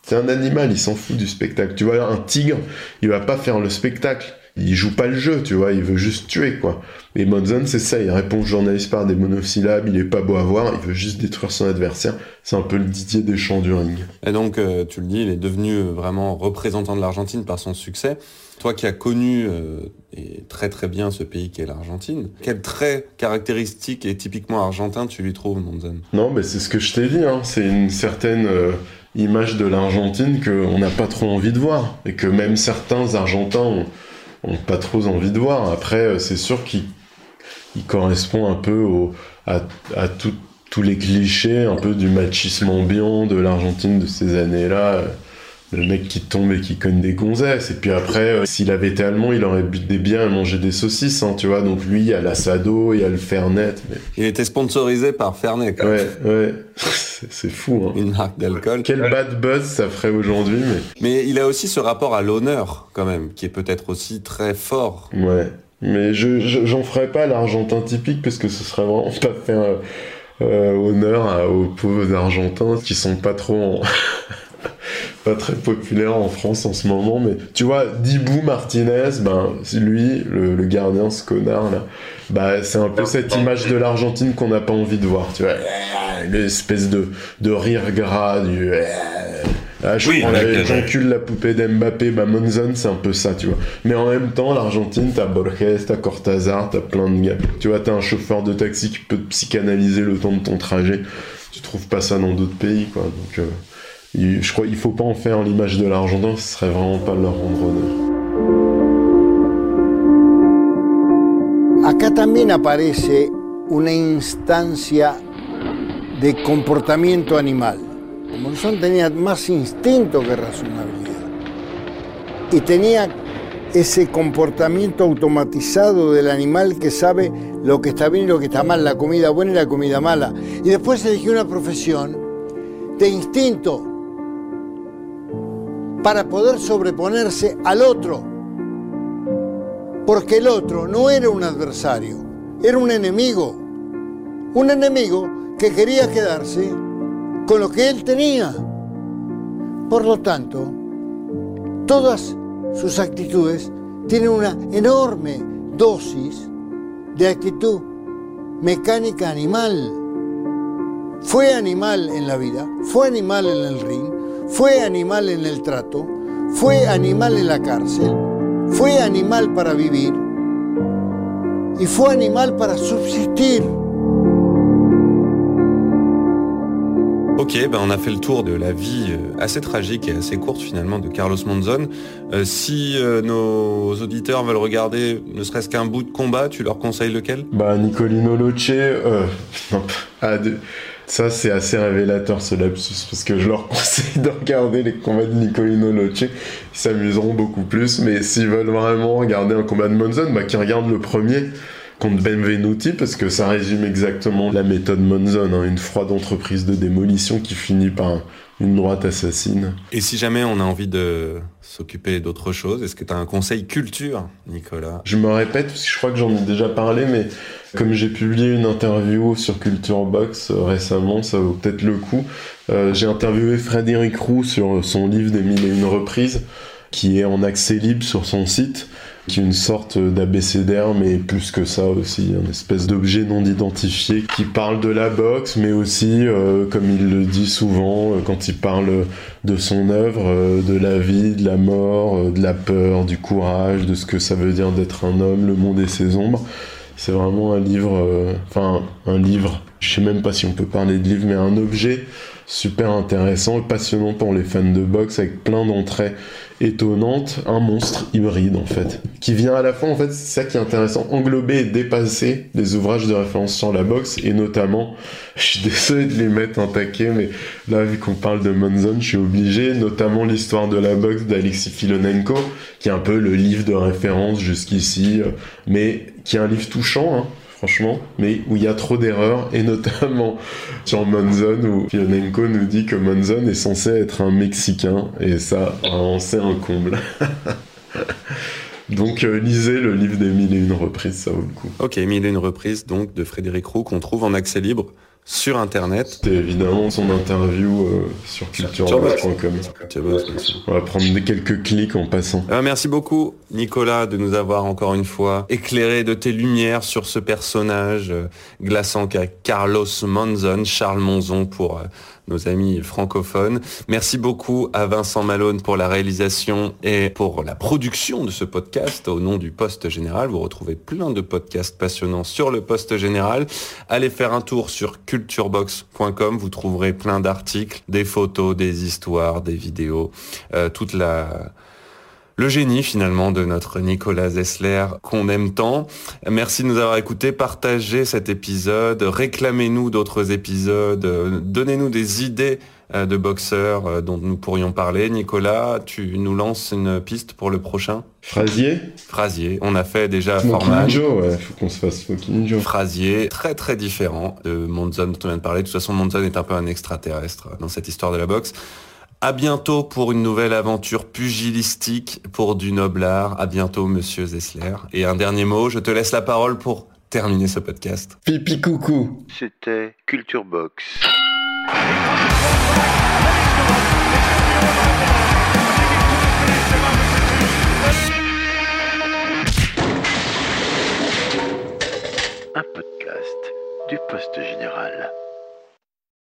Speaker 4: c'est un animal, il s'en fout du spectacle. Tu vois, un tigre, il va pas faire le spectacle. Il joue pas le jeu, tu vois, il veut juste tuer, quoi. Et Monzon, c'est ça, il répond aux journalistes par des monosyllabes, il est pas beau à voir, il veut juste détruire son adversaire. C'est un peu le Didier Deschamps du ring.
Speaker 3: Et donc, euh, tu le dis, il est devenu euh, vraiment représentant de l'Argentine par son succès. Toi qui as connu euh, et très très bien ce pays qu'est l'Argentine, quels traits caractéristiques et typiquement argentins tu lui trouves, Monzon?
Speaker 4: Non, mais c'est ce que je t'ai dit, hein. c'est une certaine euh, image de l'Argentine qu'on n'a pas trop envie de voir, et que même certains Argentins ont, ont pas trop envie de voir. Après, euh, c'est sûr qu'il il correspond un peu à, tous les clichés, un peu du machisme ambiant de l'Argentine de ces années-là. Le mec qui tombe et qui cogne des gonzesses. Et puis après, euh, s'il avait été allemand, il aurait bu des biens et mangé des saucisses, hein, tu vois. Donc lui, il y a l'Assado, il y a le Fernet. mais-
Speaker 3: Il était sponsorisé par Fernet, quand
Speaker 4: Ouais, ouais. C'est fou, hein.
Speaker 3: une marque d'alcool.
Speaker 4: Quel bad buzz ça ferait aujourd'hui, mais...
Speaker 3: Mais il a aussi ce rapport à l'honneur, quand même, qui est peut-être aussi très fort.
Speaker 4: Ouais. Mais je, je- j'en ferais pas l'Argentin typique, parce que ce serait vraiment pas faire euh, euh, honneur à- aux pauvres Argentins qui sont pas trop... en- pas très populaires en France en ce moment, mais tu vois, Dibou Martinez, ben, lui, le, le gardien, ce connard là, bah, c'est un peu cette image de l'Argentine qu'on n'a pas envie de voir, tu vois, l'espèce de, de rire gras, du... Ah, je
Speaker 3: Oui,
Speaker 4: j'encule la poupée d'Mbappé, bah Monzon c'est un peu ça, tu vois. Mais en même temps, l'Argentine, t'as Borges, t'as Cortazar, t'as plein de gars. Tu vois, t'as un chauffeur de taxi qui peut te psychanalyser le temps de ton trajet. Tu trouves pas ça dans d'autres pays, quoi. Donc, euh, je crois faut pas en faire l'image de l'Argentin, ce serait vraiment pas leur rendre honneur.
Speaker 5: Acá también aparece una instancia de comportamiento animal. Monzón tenía más instinto que razonabilidad. Y tenía ese comportamiento automatizado del animal que sabe lo que está bien y lo que está mal, la comida buena y la comida mala. Y después eligió una profesión de instinto para poder sobreponerse al otro. Porque el otro no era un adversario, era un enemigo. Un enemigo que quería quedarse con lo que él tenía. Por lo tanto, todas sus actitudes tienen una enorme dosis de actitud mecánica animal. Fue animal en la vida, fue animal en el ring, fue animal en el trato, fue animal en la cárcel, fue animal para vivir y fue animal para subsistir.
Speaker 3: Ok, ben on a fait le tour de la vie euh, assez tragique et assez courte finalement de Carlos Monzon. Euh, si euh, nos auditeurs veulent regarder ne serait-ce qu'un bout de combat, tu leur conseilles lequel?
Speaker 4: Bah, Nicolino Loce, euh, non, ah, de- ça c'est assez révélateur ce lapsus, parce que je leur conseille de regarder les combats de Nicolino Loce, ils s'amuseront beaucoup plus, mais s'ils veulent vraiment regarder un combat de Monzon, bah, qu'ils regardent le premier contre Benvenuti, parce que ça résume exactement la méthode Monzon, hein, une froide entreprise de démolition qui finit par une droite assassine.
Speaker 3: Et si jamais on a envie de s'occuper d'autre chose, est-ce que tu as un conseil culture, Nicolas?
Speaker 4: Je me répète, parce que je crois que j'en ai déjà parlé, mais comme j'ai publié une interview sur Culture Box euh, récemment, ça vaut peut-être le coup. Euh, j'ai interviewé Frédéric Roux sur son livre des mille et une reprises, qui est en accès libre sur son site, qui est une sorte d'abécédaire, mais plus que ça aussi, un espèce d'objet non identifié qui parle de la boxe, mais aussi, euh, comme il le dit souvent, euh, quand il parle de son œuvre, euh, de la vie, de la mort, de la peur, du courage, de ce que ça veut dire d'être un homme, le monde et ses ombres. C'est vraiment un livre, enfin un livre, je sais même pas si on peut parler de livre, mais un objet super intéressant et passionnant pour les fans de boxe avec plein d'entrées étonnantes, un monstre hybride en fait, qui vient à la fois en fait, c'est ça qui est intéressant, englober et dépasser des ouvrages de référence sur la boxe et notamment, je suis désolé de les mettre en taquet, mais là vu qu'on parle de Monzon, je suis obligé, notamment l'histoire de la boxe d'Alexis Filonenko, qui est un peu le livre de référence jusqu'ici, euh, mais qui est un livre touchant. Hein franchement, mais où il y a trop d'erreurs, et notamment sur Monzon, où Fionenko nous dit que Monzon est censé être un Mexicain, et ça, c'est un comble. Donc euh, lisez le livre des mille et une reprises, ça vaut le coup.
Speaker 3: Ok, mille et une reprises donc de Frédéric Roux qu'on trouve en accès libre sur Internet.
Speaker 4: C'est évidemment son interview euh, sur culturebox.com. On va prendre quelques clics en passant.
Speaker 3: Euh, merci beaucoup Nicolas de nous avoir encore une fois éclairé de tes lumières sur ce personnage euh, glaçant qu'a Carlos Monzon, Charles Monzon pour nos amis francophones. Merci beaucoup à Vincent Malone pour la réalisation et pour la production de ce podcast au nom du Poste Général. Vous retrouvez plein de podcasts passionnants sur le Poste Général. Allez faire un tour sur culturebox.com. Vous trouverez plein d'articles, des photos, des histoires, des vidéos, euh, toute la le génie finalement de notre Nicolas Zessler qu'on aime tant. Merci de nous avoir écoutés, partagez cet épisode, réclamez-nous d'autres épisodes, euh, donnez-nous des idées euh, de boxeurs euh, dont nous pourrions parler. Nicolas, tu nous lances une piste pour le prochain?
Speaker 4: Phrasier
Speaker 3: Phrasier. On a fait déjà
Speaker 4: Forman. Joe, ouais, faut qu'on se fasse Smoking Joe.
Speaker 3: Phrasier, très très différent de Monzon dont on vient de parler. De toute façon, Monzon est un peu un extraterrestre dans cette histoire de la boxe. À bientôt pour une nouvelle aventure pugilistique pour du noblard. À bientôt, monsieur Zessler. Et un dernier mot, je te laisse la parole pour terminer ce podcast.
Speaker 4: Pipi coucou.
Speaker 2: C'était Culture Box. Un podcast du Poste Général.